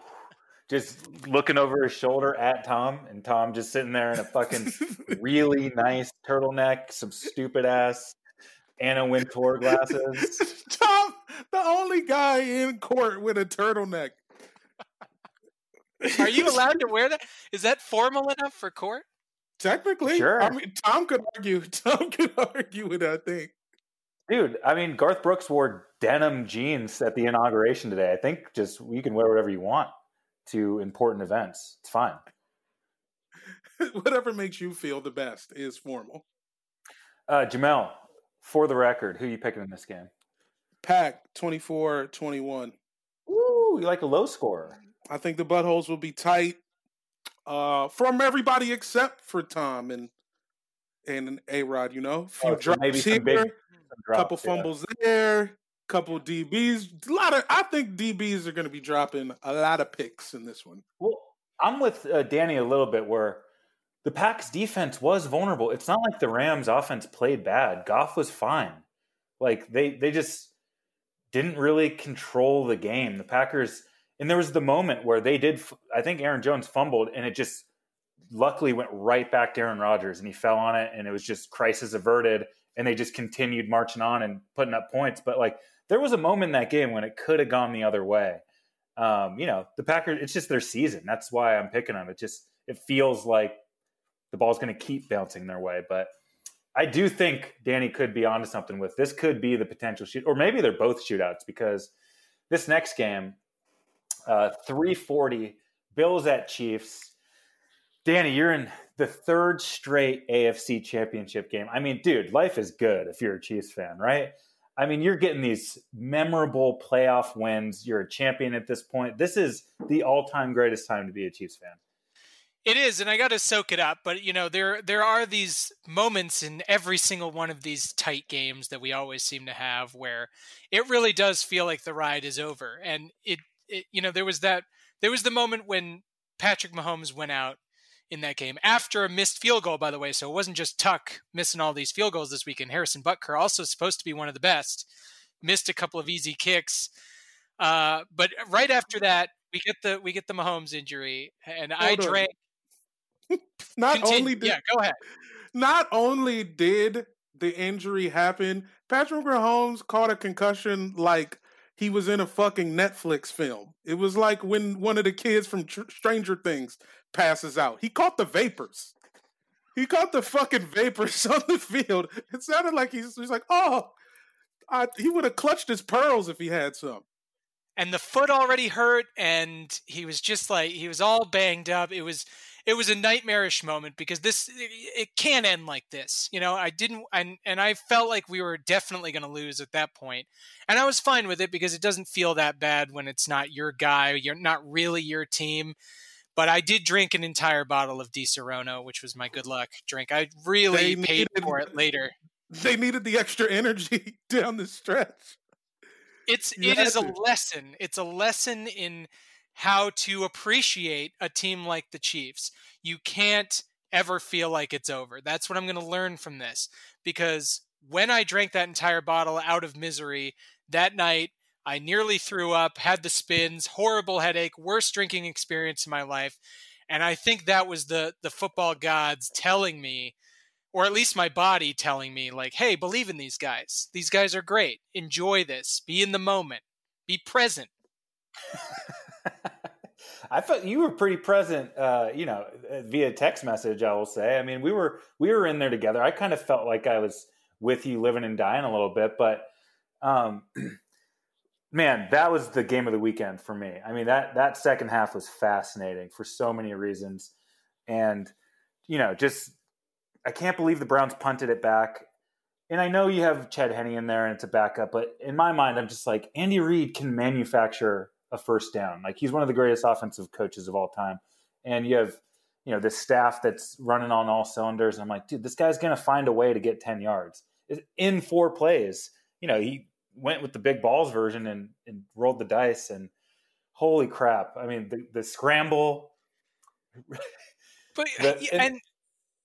Just looking over his shoulder at Tom, and Tom just sitting there in a fucking really nice turtleneck, some stupid ass Anna Wintour glasses. Tom, the only guy in court with a turtleneck. are you allowed to wear that is that formal enough for court Technically, Sure. I mean, Tom could argue. Tom could argue with that thing. Dude, I mean, Garth Brooks wore denim jeans at the inauguration today. I think just you can wear whatever you want to important events. It's fine. Whatever makes you feel the best is formal. Uh, Jamel, for the record, who you picking in this game? Pack 24 21. Ooh, you like a low scorer. I think the buttholes will be tight uh, from everybody except for Tom and and A Rod. You know, few Oh, so drops maybe here, big drops, couple yeah. fumbles there, couple DBs. A lot of. I think DBs are going to be dropping a lot of picks in this one. Well, I'm with uh, Danny a little bit where the Packs defense was vulnerable. It's not like the Rams offense played bad. Goff was fine. Like they they just didn't really control the game. The Packers and there was the moment where they did I think Aaron Jones fumbled and it just luckily went right back to Aaron Rodgers and he fell on it and it was just crisis averted and they just continued marching on and putting up points. But like there was a moment in that game when it could have gone the other way um, you know, the Packers, it's just their season. That's why I'm picking them. It just, it feels like the ball's going to keep bouncing their way. But I do think Danny could be onto something with this. Could be the potential shoot, or maybe they're both shootouts because this next game, uh, 340, Bills at Chiefs. Danny, you're in the third straight AFC championship game. I mean, dude, life is good if you're a Chiefs fan, right? I mean, you're getting these memorable playoff wins. You're a champion at this point. This is the all-time greatest time to be a Chiefs fan. It is, and I got to soak it up. But you know, there there are these moments in every single one of these tight games that we always seem to have, where it really does feel like the ride is over. And it, it you know, there was that there was the moment when Patrick Mahomes went out in that game after a missed field goal. By the way, so it wasn't just Tuck missing all these field goals this weekend. Harrison Butker also supposed to be one of the best, missed a couple of easy kicks. Uh, but right after that, we get the we get the Mahomes injury, and I Hold on. drank. Not Continue. only did yeah, go ahead. not only did the injury happen, Patrick Mahomes caught a concussion like he was in a fucking Netflix film. It was like when one of the kids from Tr- Stranger Things passes out. He caught the vapors. He caught the fucking vapors on the field. It sounded like he's, he's like, oh, I, he would have clutched his pearls if he had some. and the foot already hurt and he was just like he was all banged up it was it was a nightmarish moment because this it, it can't end like this you know i didn't and and i felt like we were definitely going to lose at that point and i was fine with it because it doesn't feel that bad when it's not your guy you're not really your team but I did drink an entire bottle of Disaronno, which was my good luck drink. I really They paid needed- for it later. They needed the extra energy down the stretch. It's You it is a lesson. It's a lesson in how to appreciate a team like the Chiefs. You can't ever feel like it's over. That's what I'm going to learn from this because when I drank that entire bottle out of misery that night, I nearly threw up, had the spins, horrible headache, worst drinking experience in my life. And I think that was the the football gods telling me or at least my body telling me like, "Hey, believe in these guys. These guys are great. Enjoy this. Be in the moment. Be present." I thought you were pretty present, uh, you know, via text message. I will say. I mean, we were we were in there together. I kind of felt like I was with you, living and dying a little bit. But um, man, that was the game of the weekend for me. I mean that that second half was fascinating for so many reasons, and you know, just I can't believe the Browns punted it back. And I know you have Chad Henne in there and it's a backup, but in my mind, I'm just like Andy Reid can manufacture a first down. Like he's one of the greatest offensive coaches of all time, and you have you know this staff that's running on all cylinders. And I'm like, dude, this guy's gonna find a way to get ten yards in four plays. You know, he went with the big balls version and, and rolled the dice and holy crap i mean the, the scramble but the, and, and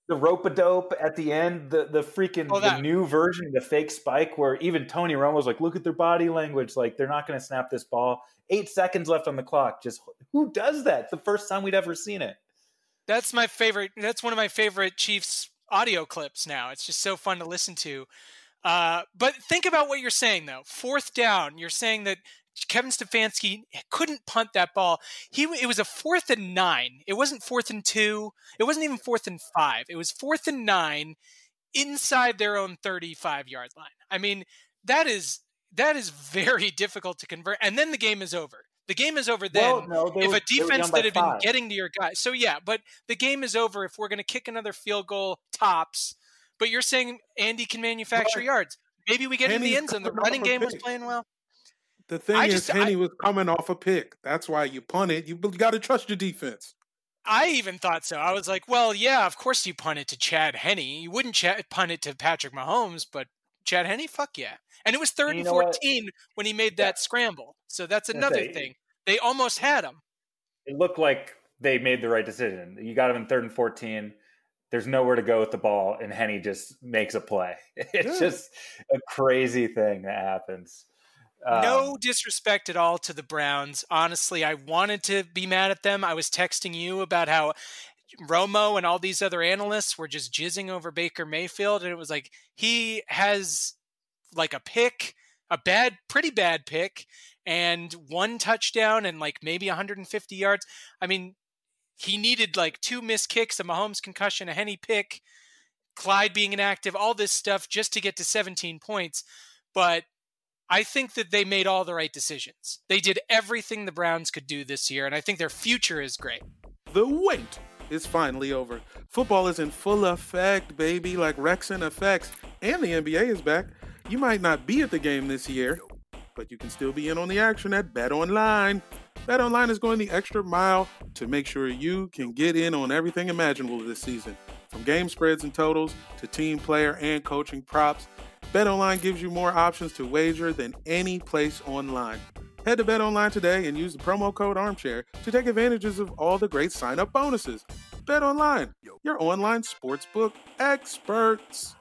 the rope a dope at the end the the freaking Oh, the new version the fake spike where even tony romo's like look at their body language like they're not going to snap this ball eight seconds left on the clock just who does that the first time we'd ever seen it That's my favorite. That's one of my favorite Chiefs audio clips now. It's just so fun to listen to. Uh, but think about what you're saying though. Fourth down, you're saying that Kevin Stefanski couldn't punt that ball. He it was a fourth and nine. It wasn't fourth and two. It wasn't even fourth and five. It was fourth and nine inside their own 35 yard line. I mean, that is that is very difficult to convert. And then the game is over. The game is over then well, no, if were- a defense that had been getting to your guy. So yeah, but the game is over if we're going to kick another field goal tops. But you're saying Andy can manufacture Well, yards. Maybe we get in the end zone. The running game was playing well. The thing I is, just- I- Henne was coming off a pick. That's why you punt it. You, got to trust your defense. I even thought so. I was like, well, yeah, of course you punt it to Chad Henne. You wouldn't ch- punt it to Patrick Mahomes, but Chad Henne, fuck yeah. And it was third And and, you know what? 14 when he made Yeah. that scramble. So that's gonna another say- thing. They almost had him. it looked like they made the right decision. You got him in third and 14. There's nowhere to go with the ball, and Henne just makes a play. It's Yeah. just a crazy thing that happens. No Um, disrespect at all to the Browns. Honestly, I wanted to be mad at them. I was texting you about how Romo and all these other analysts were just jizzing over Baker Mayfield, and it was like he has like a pick, a bad, pretty bad pick, and one touchdown and like maybe 150 yards. I mean, he needed like two missed kicks, a Mahomes concussion, a Henne pick, Clyde being inactive, all this stuff just to get to 17 points. But I think that they made all the right decisions. They did everything the Browns could do this year, and I think their future is great. The wait is finally over. Football is in full effect, baby, like Rex and effects. And the NBA is back. You might not be at the game this year, but you can still be in on the action at Bet Online. Bet Online is going the extra mile to make sure you can get in on everything imaginable this season. From game spreads and totals to team player and coaching props, Bet Online gives you more options to wager than any place online. Head to Bet Online today and use the promo code Armchair to take advantages of all the great sign up bonuses. Bet Online, your online sportsbook experts.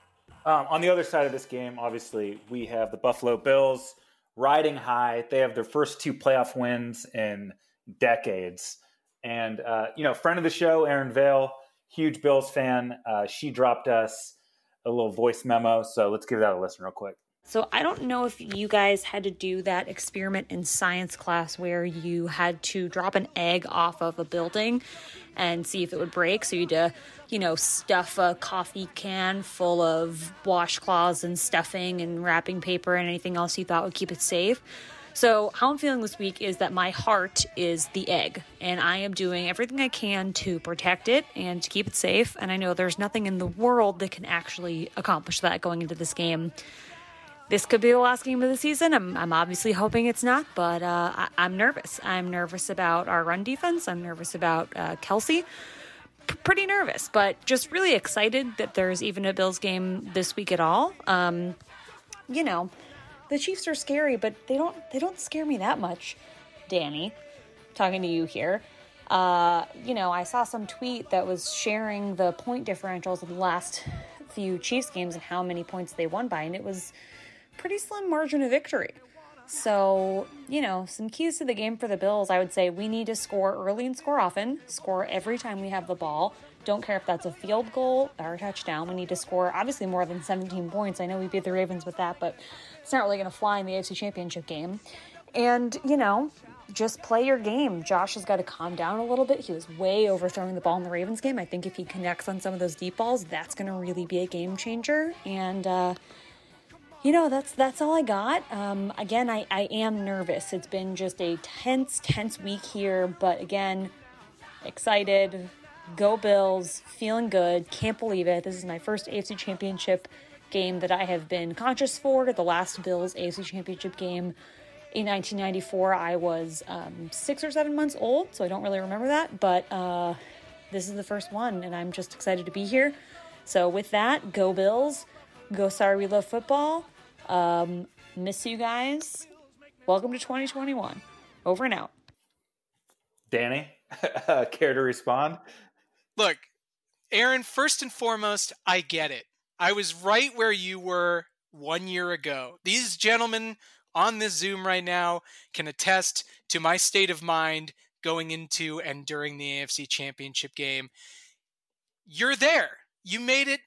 Um, on the other side of this game, obviously, we have the Buffalo Bills riding high. They have their first two playoff wins in decades. And, uh, you know, friend of the show, Aaron Vale, huge Bills fan. Uh, she dropped us a little voice memo. So let's give that a listen real quick. So I don't know if you guys had to do that experiment in science class where you had to drop an egg off of a building and see if it would break. So you had to, you know, stuff a coffee can full of washcloths and stuffing and wrapping paper and anything else you thought would keep it safe. So, how I'm feeling this week is that my heart is the egg, and I am doing everything I can to protect it and to keep it safe. And I know there's nothing in the world that can actually accomplish that going into this game this could be the last game of the season. I'm, I'm obviously hoping it's not, but uh, I, I'm nervous. I'm nervous about our run defense. I'm nervous about uh, Kelsey. P- pretty nervous, but just really excited that there's even a Bills game this week at all. Um, you know, the Chiefs are scary, but they don't they don't scare me that much. Danny, talking to you here. Uh, you know, I saw some tweet that was sharing the point differentials of the last few Chiefs games and how many points they won by, and it was pretty slim margin of victory. So, you know, some keys to the game for the Bills, I would say we need to score early and score often, score every time we have the ball. Don't care if that's a field goal or a touchdown. We need to score obviously more than 17 points. I know we beat the Ravens with that, but it's not really going to fly in the AFC Championship game. And, you know, just play your game. Josh has got to calm down a little bit. He was way overthrowing the ball in the Ravens game. I think if he connects on some of those deep balls, that's going to really be a game changer. And, uh, you know, that's that's all I got. Um, again, I, I am nervous. It's been just a tense, tense week here, but again, excited. Go Bills, feeling good. Can't believe it. This is my first AFC Championship game that I have been conscious for. The last Bills AFC Championship game in 1994, I was um, six or seven months old, so I don't really remember that. But uh, this is the first one, and I'm just excited to be here. So, with that, go Bills. Go Sorry We Love Football. Um, miss you guys. Welcome to 2021. Over and out. Danny, care to respond? Look, Aaron, first and foremost, I get it. I was right where you were one year ago. These gentlemen on this Zoom right now can attest to my state of mind going into and during the AFC Championship game. You're there. You made it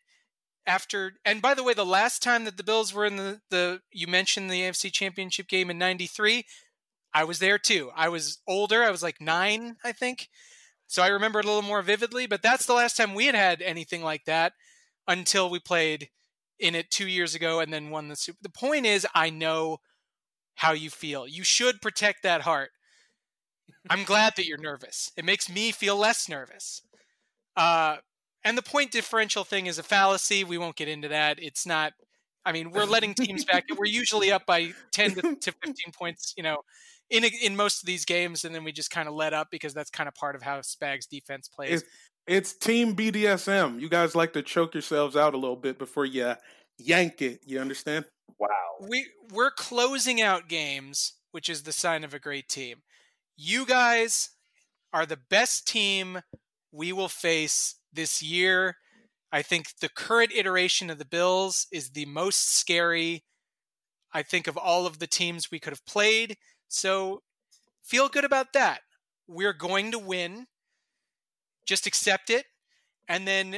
after and by the way, the last time that the Bills were in the, the you mentioned the AFC Championship game in 93, I was there too. I was older. I was like 9, I think. So I remember it a little more vividly, but that's the last time we had had anything like that until we played in it 2 years ago and then won the Super. The point is I know how you feel. You should protect that heart. I'm glad that you're nervous. It makes me feel less nervous. Uh, and the point differential thing is a fallacy. We won't get into that. It's not. I mean, we're letting teams back. We're usually up by 10 to, to 15 points, you know, in in most of these games, and then we just kind of let up because that's kind of part of how Spags defense plays. It's, it's team BDSM. You guys like to choke yourselves out a little bit before you yank it. You understand? Wow. We we're closing out games, which is the sign of a great team. You guys are the best team we will face this year. I think the current iteration of the Bills is the most scary, I think, of all of the teams we could have played. So feel good about that. We're going to win. Just accept it and then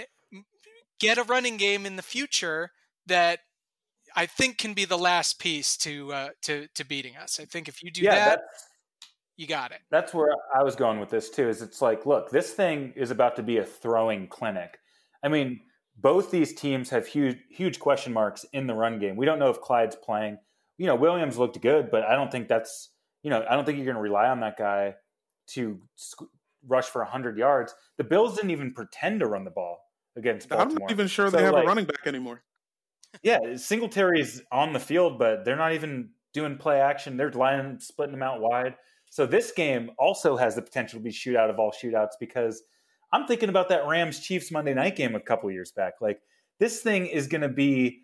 get a running game in the future that I think can be the last piece to uh, to to beating us. I think if you do yeah, that, you got it. That's where I was going with this too. Is it's like, look, this thing is about to be a throwing clinic. I mean, both these teams have huge huge question marks in the run game. We don't know if Clyde's playing. You know, Williams looked good, but I don't think that's you know I don't think you're going to rely on that guy to rush for 100 yards. The Bills didn't even pretend to run the ball against Baltimore. I'm not even sure So, they have like, a running back anymore. Yeah, Singletary is on the field, but they're not even doing play action. They're lining, splitting them out wide. So this game also has the potential to be shootout of all shootouts because I'm thinking about that Rams Chiefs Monday night game a couple years back. Like this thing is going to be,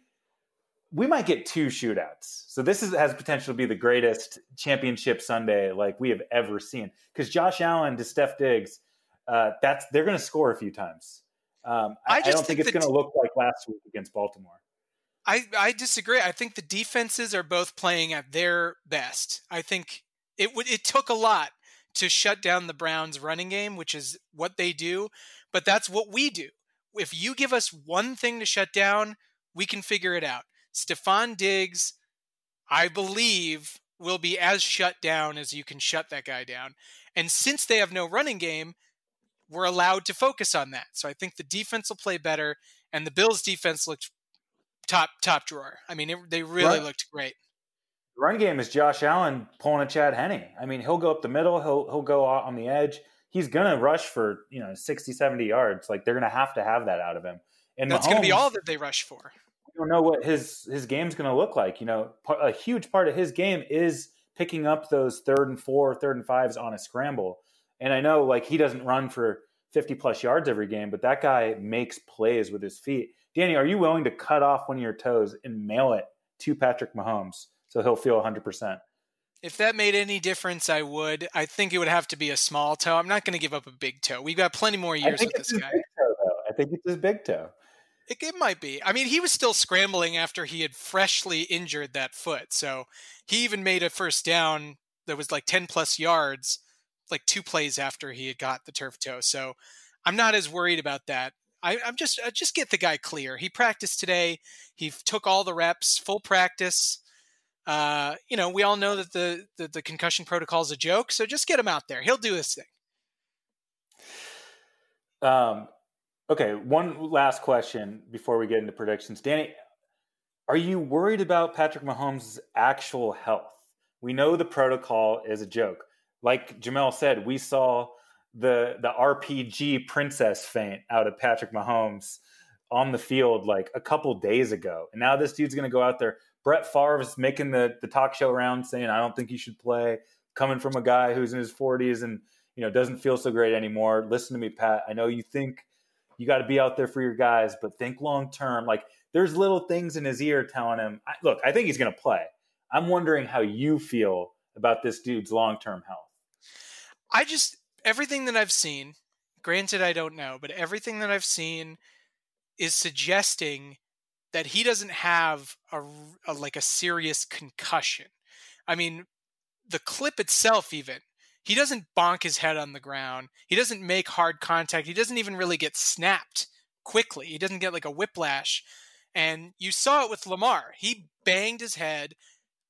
we might get two shootouts. So this is, has potential to be the greatest championship Sunday like we have ever seen. Because Josh Allen to Steph Diggs, uh, that's they're going to score a few times. Um, I, I I don't think, think it's going to look like last week against Baltimore. I, I disagree. I think the defenses are both playing at their best. I think it would it took a lot to shut down the Browns running game, which is what they do, but that's what we do. If you give us one thing to shut down, we can figure it out. Stefan Diggs, I believe, will be as shut down as you can shut that guy down. And since they have no running game, we're allowed to focus on that. So I think the defense will play better, and the Bills' defense looked top top drawer. I mean, it, they really Right. looked great. The run game is Josh Allen pulling a Chad Henne. I mean, he'll go up the middle, he'll he'll go on the edge. He's going to rush for, you know, 60, 70 yards. Like they're going to have to have that out of him. And That's going to be all that they rush for. Don't know what his his game's going to look like. You know, a huge part of his game is picking up those third and four, third and fives on a scramble. And I know like he doesn't run for 50 plus yards every game, but that guy makes plays with his feet. Danny, are you willing to cut off one of your toes and mail it to Patrick Mahomes so he'll feel 100%? If that made any difference, I would. I think it would have to be a small toe. I'm not going to give up a big toe. We've got plenty more years with this guy. big toe. I think it's his big toe. It, it might be. I mean, he was still scrambling after he had freshly injured that foot. So he even made a first down that was like 10 plus yards, like two plays after he had got the turf toe. So I'm not as worried about that. I, I'm just I just get the guy clear. He practiced today. He took all the reps, full practice. Uh, you know, we all know that the, the the concussion protocol is a joke. So just get him out there. He'll do his thing. Um, okay, one last question before we get into predictions. Danny, Are you worried about Patrick Mahomes' actual health? We know the protocol is a joke. Like Jamel said, we saw the the RPG princess faint out of Patrick Mahomes on the field like a couple days ago. And now this dude's going to go out there. Brett Favre's making the the talk show round saying I don't think he should play coming from a guy who's in his 40s and you know doesn't feel so great anymore. Listen to me, Pat. I know you think you got to be out there for your guys, but think long term. Like there's little things in his ear telling him, look, I think he's going to play. I'm wondering how you feel about this dude's long term health. I just, everything that I've seen, granted, I don't know, but everything that I've seen is suggesting that he doesn't have a, a like a serious concussion. I mean, the clip itself, even, he doesn't bonk his head on the ground. He doesn't make hard contact. He doesn't even really get snapped quickly. He doesn't get like a whiplash. And you saw it with Lamar. He banged his head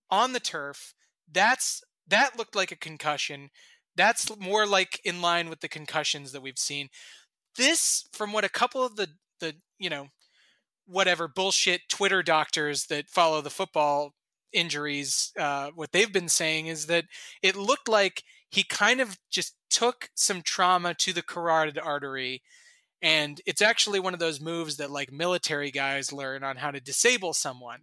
on the turf. That's that looked like a concussion. That's more like in line with the concussions that we've seen. This, from what a couple of the the you know whatever bullshit Twitter doctors that follow the football injuries, uh, what they've been saying is that it looked like he kind of just took some trauma to the carotid artery and it's actually one of those moves that like military guys learn on how to disable someone.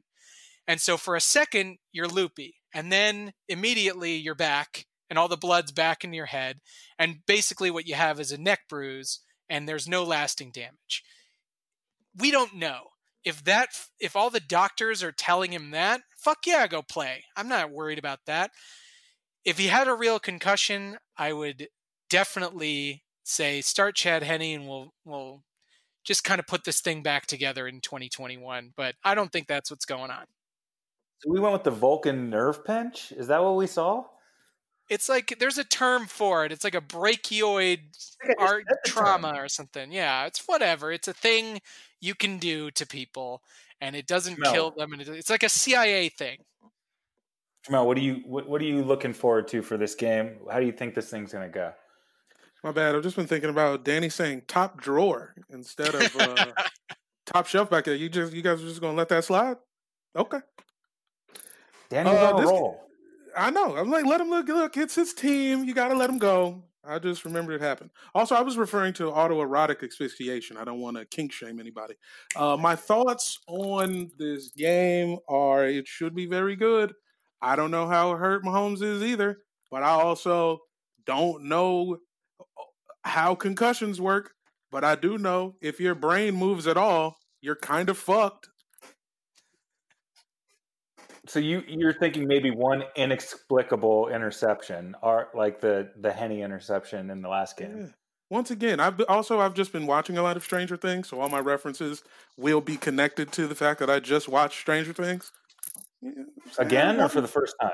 And so for a second, you're loopy. And then immediately you're back and all the blood's back in your head. And basically what you have is a neck bruise and there's no lasting damage. We don't know. If that if all the doctors are telling him that, fuck yeah, go play. I'm not worried about that. If he had a real concussion, I would definitely say start Chad Henne and we'll we'll just kind of put this thing back together in 2021. But I don't think that's what's going on. So we went with the Vulcan nerve pinch. Is that what we saw? It's like there's a term for it. It's like a brachioid art trauma or something. Yeah, it's whatever. It's a thing you can do to people, and it doesn't no. kill them. And it's like a CIA thing. Jamal, what are you what, what are you looking forward to for this game? How do you think this thing's going to go? My bad. I've just been thinking about Danny saying top drawer instead of uh, top shelf back there. You just you guys are just gonna let that slide? Okay. Danny's uh, on roll. I know. I'm like, let him look. Look, it's his team. You got to let him go. I just remembered it happened. Also, I was referring to autoerotic asphyxiation. I don't want to kink shame anybody. Uh, my thoughts on this game are: it should be very good. I don't know how hurt Mahomes is either, but I also don't know uh, how concussions work, but I do know if your brain moves at all, you're kind of fucked. So you you're thinking maybe one inexplicable interception, or like the the Henne interception in the last game. Yeah. Once again, I've also I've just been watching a lot of Stranger Things, so all my references will be connected to the fact that I just watched Stranger Things. Yeah, Again, or for the first time?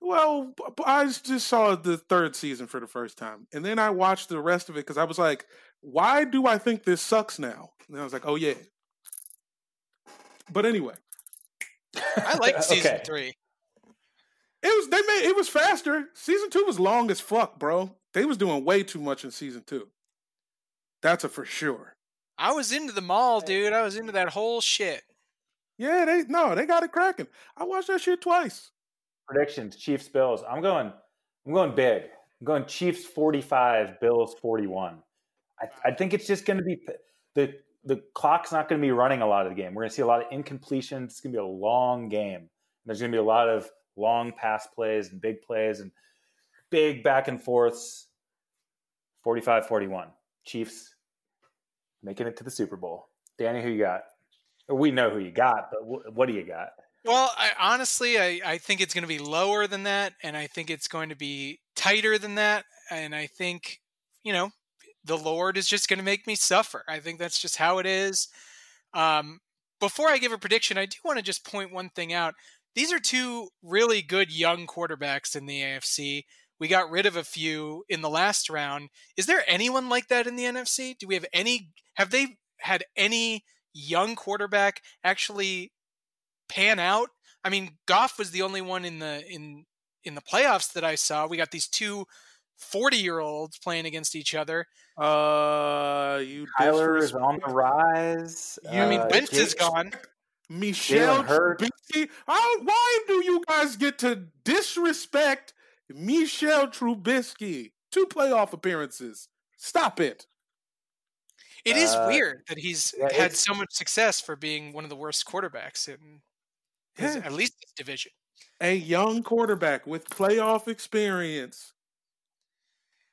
Well, I just saw the third season for the first time, and then I watched the rest of it because I was like, "Why do I think this sucks now?" And I was like, "Oh yeah." But anyway, I like season okay. three. It was they made it was faster. Season two was long as fuck, bro. They was doing way too much in season two. That's a for sure. I was into the mall, dude. I was into that whole shit. Yeah, they no, they got it cracking. I watched that shit twice predictions: Chiefs Bills. I'm going. I'm going big. I'm going Chiefs 45, Bills 41. I, I think it's just going to be the the clock's not going to be running a lot of the game. We're going to see a lot of incompletions. It's going to be a long game. There's going to be a lot of long pass plays and big plays and big back and forths. 45 41. Chiefs making it to the Super Bowl. Danny, who you got? We know who you got, but what do you got? Well, I, honestly, I, I think it's going to be lower than that, and I think it's going to be tighter than that, and I think, you know, the Lord is just going to make me suffer. I think that's just how it is. Um, before I give a prediction, I do want to just point one thing out. These are two really good young quarterbacks in the AFC. We got rid of a few in the last round. Is there anyone like that in the NFC? Do we have any? Have they had any young quarterback actually pan out. I mean, Goff was the only one in the in in the playoffs that I saw. We got these two 40 year olds playing against each other. Uh, you Kyler is on the rise. You, I mean, uh, Wentz is gone. Michelle Trubisky. How, why do you guys get to disrespect Michelle Trubisky? Two playoff appearances. Stop it. It is Uh, weird that he's yeah, had so much success for being one of the worst quarterbacks in his, Yeah. at least this division. A young quarterback with playoff experience.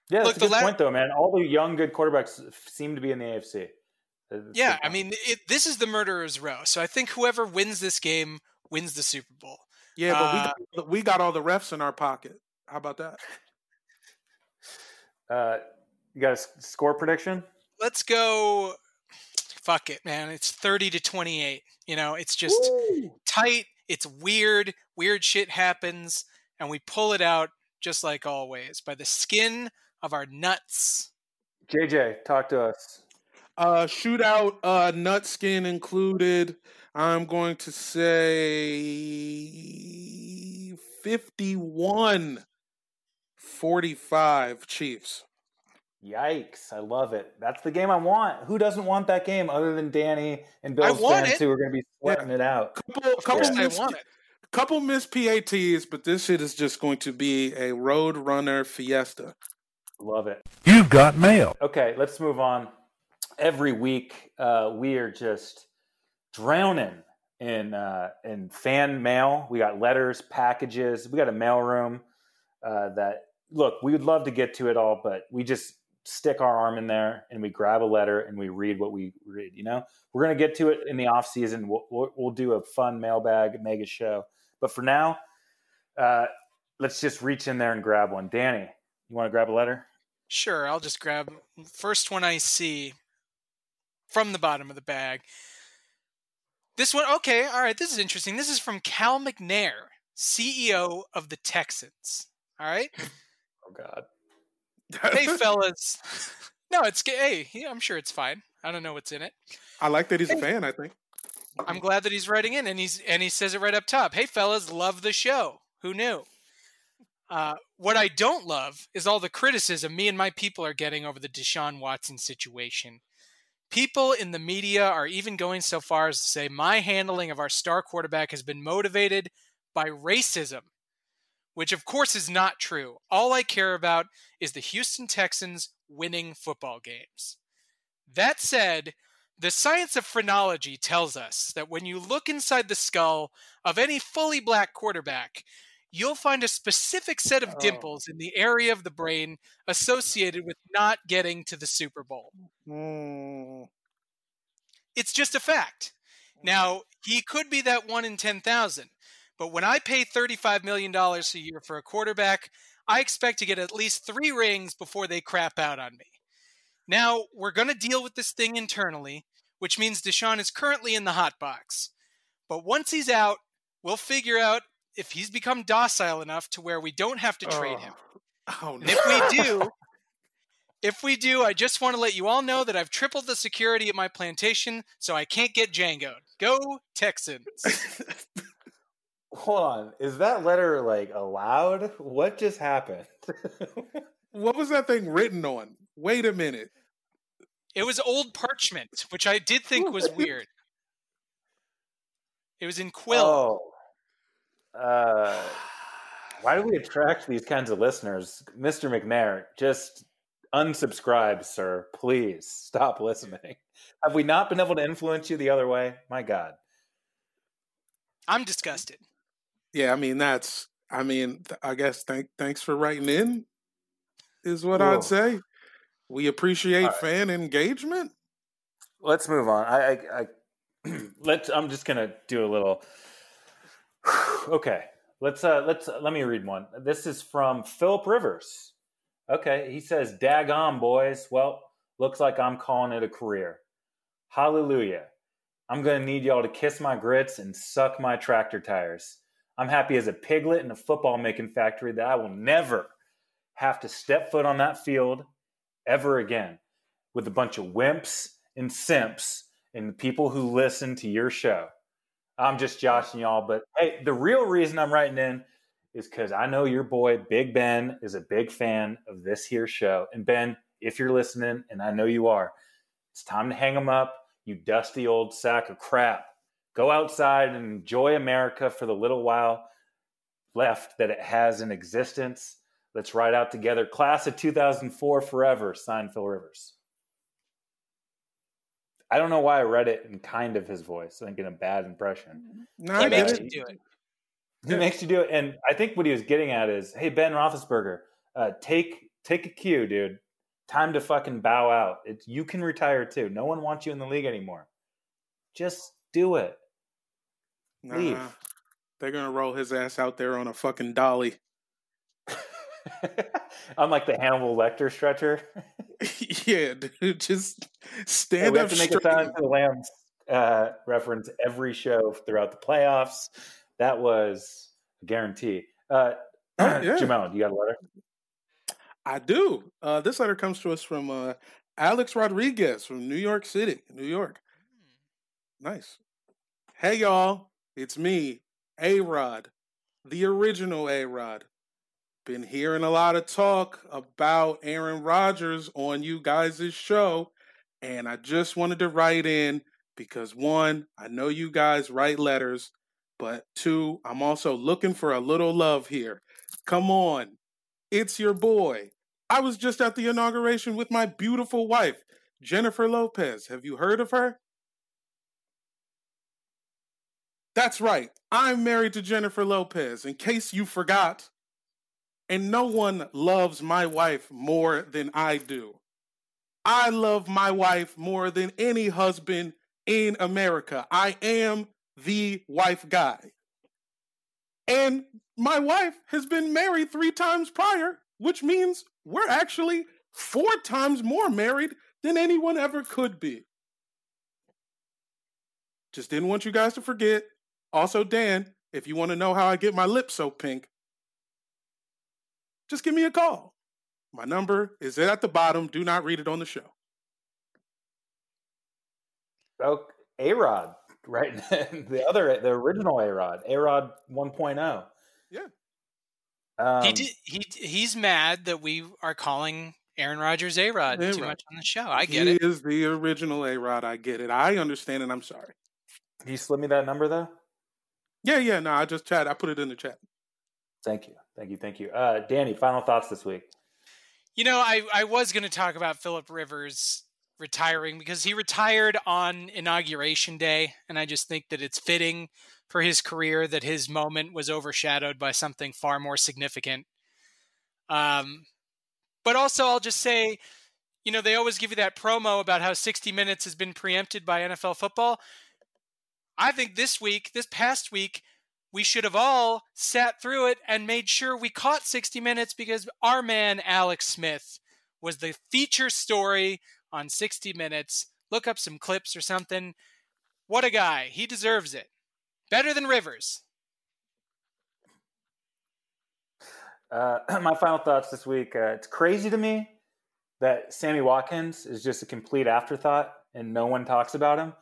Yeah, Look, that's a the good la- point, though, man. All the young, good quarterbacks seem to be in the AFC. That's Yeah, I mean, it, this is the murderer's row. So I think whoever wins this game wins the Super Bowl. Yeah, but Uh, we got, we got all the refs in our pocket. How about that? Uh, you got a score prediction? Let's go. Fuck it, man. It's 30 to 28. You know, it's just tight. It's weird. Weird shit happens. And we pull it out just like always by the skin of our nuts. JJ, talk to us. Uh, shootout, uh, nut skin included. I'm going to say 51 45 Chiefs. Yikes! I love it. That's the game I want. Who doesn't want that game other than Danny and I Bill's want fans it. who are going to be sweating it out? Couple, Of course couple, I missed, want it. couple missed PATs, but this shit is just going to be a road runner fiesta. Love it. You've got mail. Okay, let's move on. Every week, uh, we are just drowning in uh, in fan mail. We got letters, packages. We got a mailroom uh, that look. We would love to get to it all, but we just stick our arm in there and we grab a letter and we read what we read. You know, we're gonna get to it in the off season. We'll, we'll, we'll do a fun mailbag mega show, but for now, uh, let's just reach in there and grab one. Danny, you want to grab a letter? Sure, I'll just grab first one I see from the bottom of the bag. This one, okay, all right, this is interesting. This is from Cal McNair, CEO of the Texans. All right. Oh God. Hey, fellas. No, it's hey. yeah, I'm sure it's fine. I don't know what's in it. I like that he's a fan, I think. I'm glad that he's writing in, and he's and he says it right up top. Hey, fellas, love the show. Who knew? Uh, what I don't love is all the criticism me and my people are getting over the Deshaun Watson situation. People in the media are even going so far as to say my handling of our star quarterback has been motivated by racism, which of course is not true. All I care about is the Houston Texans winning football games. That said, the science of phrenology tells us that when you look inside the skull of any fully black quarterback, you'll find a specific set of Oh. dimples in the area of the brain associated with not getting to the Super Bowl. Mm. It's just a fact. Now, he could be that one in 10,000, but when I pay $35 million a year for a quarterback, I expect to get at least three rings before they crap out on me. Now, we're going to deal with this thing internally, which means Deshaun is currently in the hot box. But once he's out, we'll figure out if he's become docile enough to where we don't have to trade oh. him. Oh, And if we do, if we do, I just want to let you all know that I've tripled the security at my plantation, so I can't get Djangoed. Go Texans! Hold on. Is that letter like allowed? What just happened? what was that thing written on? Wait a minute. It was old parchment, which I did think was weird. It was in quill. Oh. Uh, why do we attract these kinds of listeners? Mr. McNair, just unsubscribe, sir. Please stop listening. Have we not been able to influence you the other way? My God. I'm disgusted. Yeah, I mean that's. I mean, I guess thank thanks for writing in. Is what Cool. I'd say. We appreciate right. fan engagement. Let's move on. I, I, I let's. I'm just gonna do a little. okay. Let's. Uh. Let's. let me read one. This is from Philip Rivers. Okay. He says, "Dag on, boys. Well, looks like I'm calling it a career. Hallelujah. I'm gonna need y'all to kiss my grits and suck my tractor tires. I'm happy as a piglet in a football making factory that I will never have to step foot on that field ever again with a bunch of wimps and simps and the people who listen to your show. I'm just joshing y'all, but hey, the real reason I'm writing in is because I know your boy Big Ben is a big fan of this here show. And Ben, if you're listening, and I know you are, it's time to hang him up, you dusty old sack of crap. Go outside and enjoy America for the little while left that it has in existence. Let's ride out together. Class of 2004 forever, signed Phil Rivers. I don't know why I read it in kind of his voice, I think in a bad impression. No, He makes you do it. He makes you do it, and I think what he was getting at is, hey Ben Roethlisberger, uh, take take a cue, dude. Time to fucking bow out. It's you can retire too. No one wants you in the league anymore. Just do it. Leave. They're gonna roll his ass out there on a fucking dolly. Unlike the Hannibal Lecter stretcher. yeah, dude, just stand we up have to make a Silence of the Lambs uh, reference every show throughout the playoffs. That was a guarantee. Uh, Oh, yeah. Jamel, you got a letter? I do. Uh, this letter comes to us from uh, Alex Rodriguez from New York City, New York. Nice. Hey, y'all. It's me, A Rod, the original A Rod. Been hearing a lot of talk about Aaron Rodgers on you guys' show, and I just wanted to write in because one, I know you guys write letters, but two, I'm also looking for a little love here. Come on. It's your boy. I was just at the inauguration with my beautiful wife, Jennifer Lopez. Have you heard of her? That's right. I'm married to Jennifer Lopez, in case you forgot. And no one loves my wife more than I do. I love my wife more than any husband in America. I am the wife guy. And my wife has been married three times prior, which means we're actually four times more married than anyone ever could be. Just didn't want you guys to forget. Also, Dan, if you want to know how I get my lips so pink, just give me a call. My number is at the bottom. Do not read it on the show. Oh, A Rod, right? the other, the original A Rod, A Rod 1.0. Yeah. Um, he did, he he's mad that we are calling Aaron Rodgers A Rod too much on the show. I get he it. is the original A Rod. I get it. I understand, and I'm sorry. Can you slip me that number though? Yeah, yeah. No, I just chat. I put it in the chat. Thank you, thank you, thank you. Uh, Danny, final thoughts this week. You know, I, I was going to talk about Philip Rivers retiring because he retired on inauguration day, and I just think that it's fitting for his career that his moment was overshadowed by something far more significant. Um, but also, I'll just say, you know, they always give you that promo about how 60 Minutes has been preempted by NFL football. I think this week, this past week, we should have all sat through it and made sure we caught 60 Minutes because our man, Alex Smith, was the feature story on 60 Minutes. Look up some clips or something. What a guy. He deserves it. Better than Rivers. Uh, my final thoughts this week. Uh, it's crazy to me that Sammy Watkins is just a complete afterthought and no one talks about him.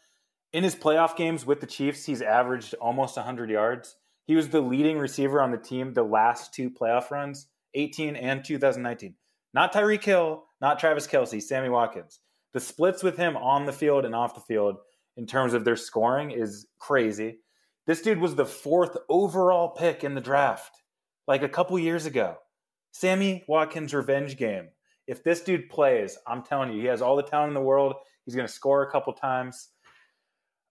In his playoff games with the Chiefs, he's averaged almost 100 yards. He was the leading receiver on the team the last two playoff runs, 18 and 2019. Not Tyreek Hill, not Travis Kelce, Sammy Watkins. The splits with him on the field and off the field in terms of their scoring is crazy. This dude was the fourth overall pick in the draft like a couple years ago. Sammy Watkins' revenge game. If this dude plays, I'm telling you, he has all the talent in the world. He's going to score a couple times.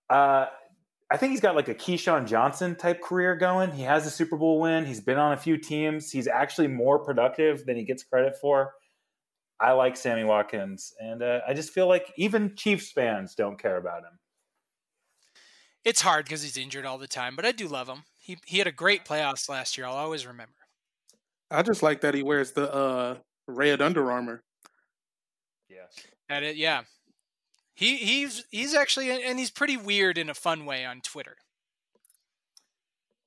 Uh, I think he's got like a Keyshawn Johnson type career going. He has a Super Bowl win. He's been on a few teams. He's actually more productive than he gets credit for. I like Sammy Watkins, and uh, I just feel like even Chiefs fans don't care about him. It's hard because he's injured all the time, but I do love him. He he had a great playoffs last year. I'll always remember. I just like that he wears the uh, red Under Armour. Yes. At it, yeah. He he's he's actually and he's pretty weird in a fun way on Twitter.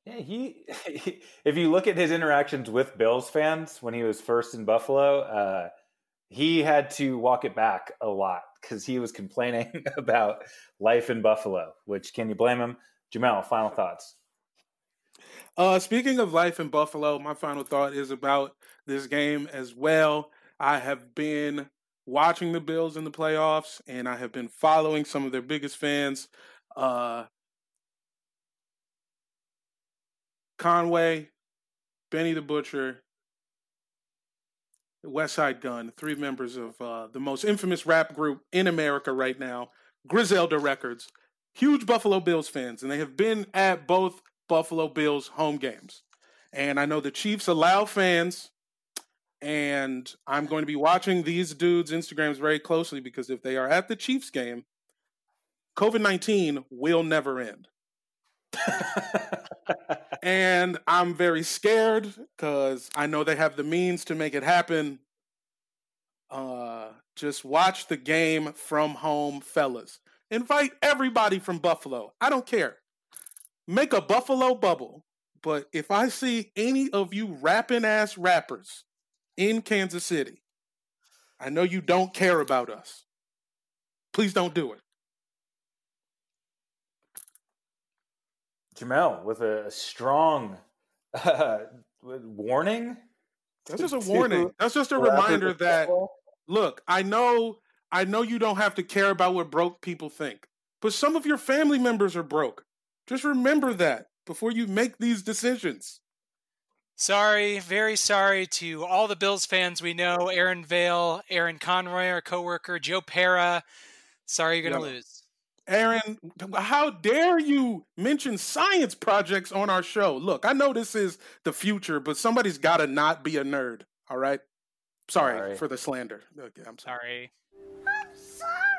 Yeah, he, If you look at his interactions with Bills fans when he was first in Buffalo, uh, he had to walk it back a lot because he was complaining about life in Buffalo. Which can you blame him? Jamel, final thoughts. Uh, speaking of life in Buffalo, my final thought is about this game as well. I have been watching the Bills in the playoffs, and I have been following some of their biggest fans. Uh, Conway, Benny the Butcher, Westside Gunn, three members of uh, the most infamous rap group in America right now, Griselda Records, huge Buffalo Bills fans, and they have been at both Buffalo Bills home games. And I know the Chiefs allow fans, and I'm going to be watching these dudes' Instagrams very closely because if they are at the Chiefs game, COVID 19 will never end. and I'm very scared because I know they have the means to make it happen. Uh, just watch the game from home, fellas. Invite everybody from Buffalo. I don't care. Make a Buffalo bubble. But if I see any of you rapping ass rappers in Kansas City, I know you don't care about us. Please don't do it. Jamel with a, strong uh, warning. That's just a warning. That's just a reminder that look, I know I know you don't have to care about what broke people think, but some of your family members are broke. Just remember that before you make these decisions. Sorry, very sorry to all the Bills fans we know. Aaron Vale, Aaron Conroy, our coworker, Joe Pera. Sorry you're going to lose. Aaron, how dare you mention science projects on our show? Look, I know this is the future, but somebody's got to not be a nerd. All right. Sorry, sorry. for the slander. Okay, I'm sorry. I'm sorry.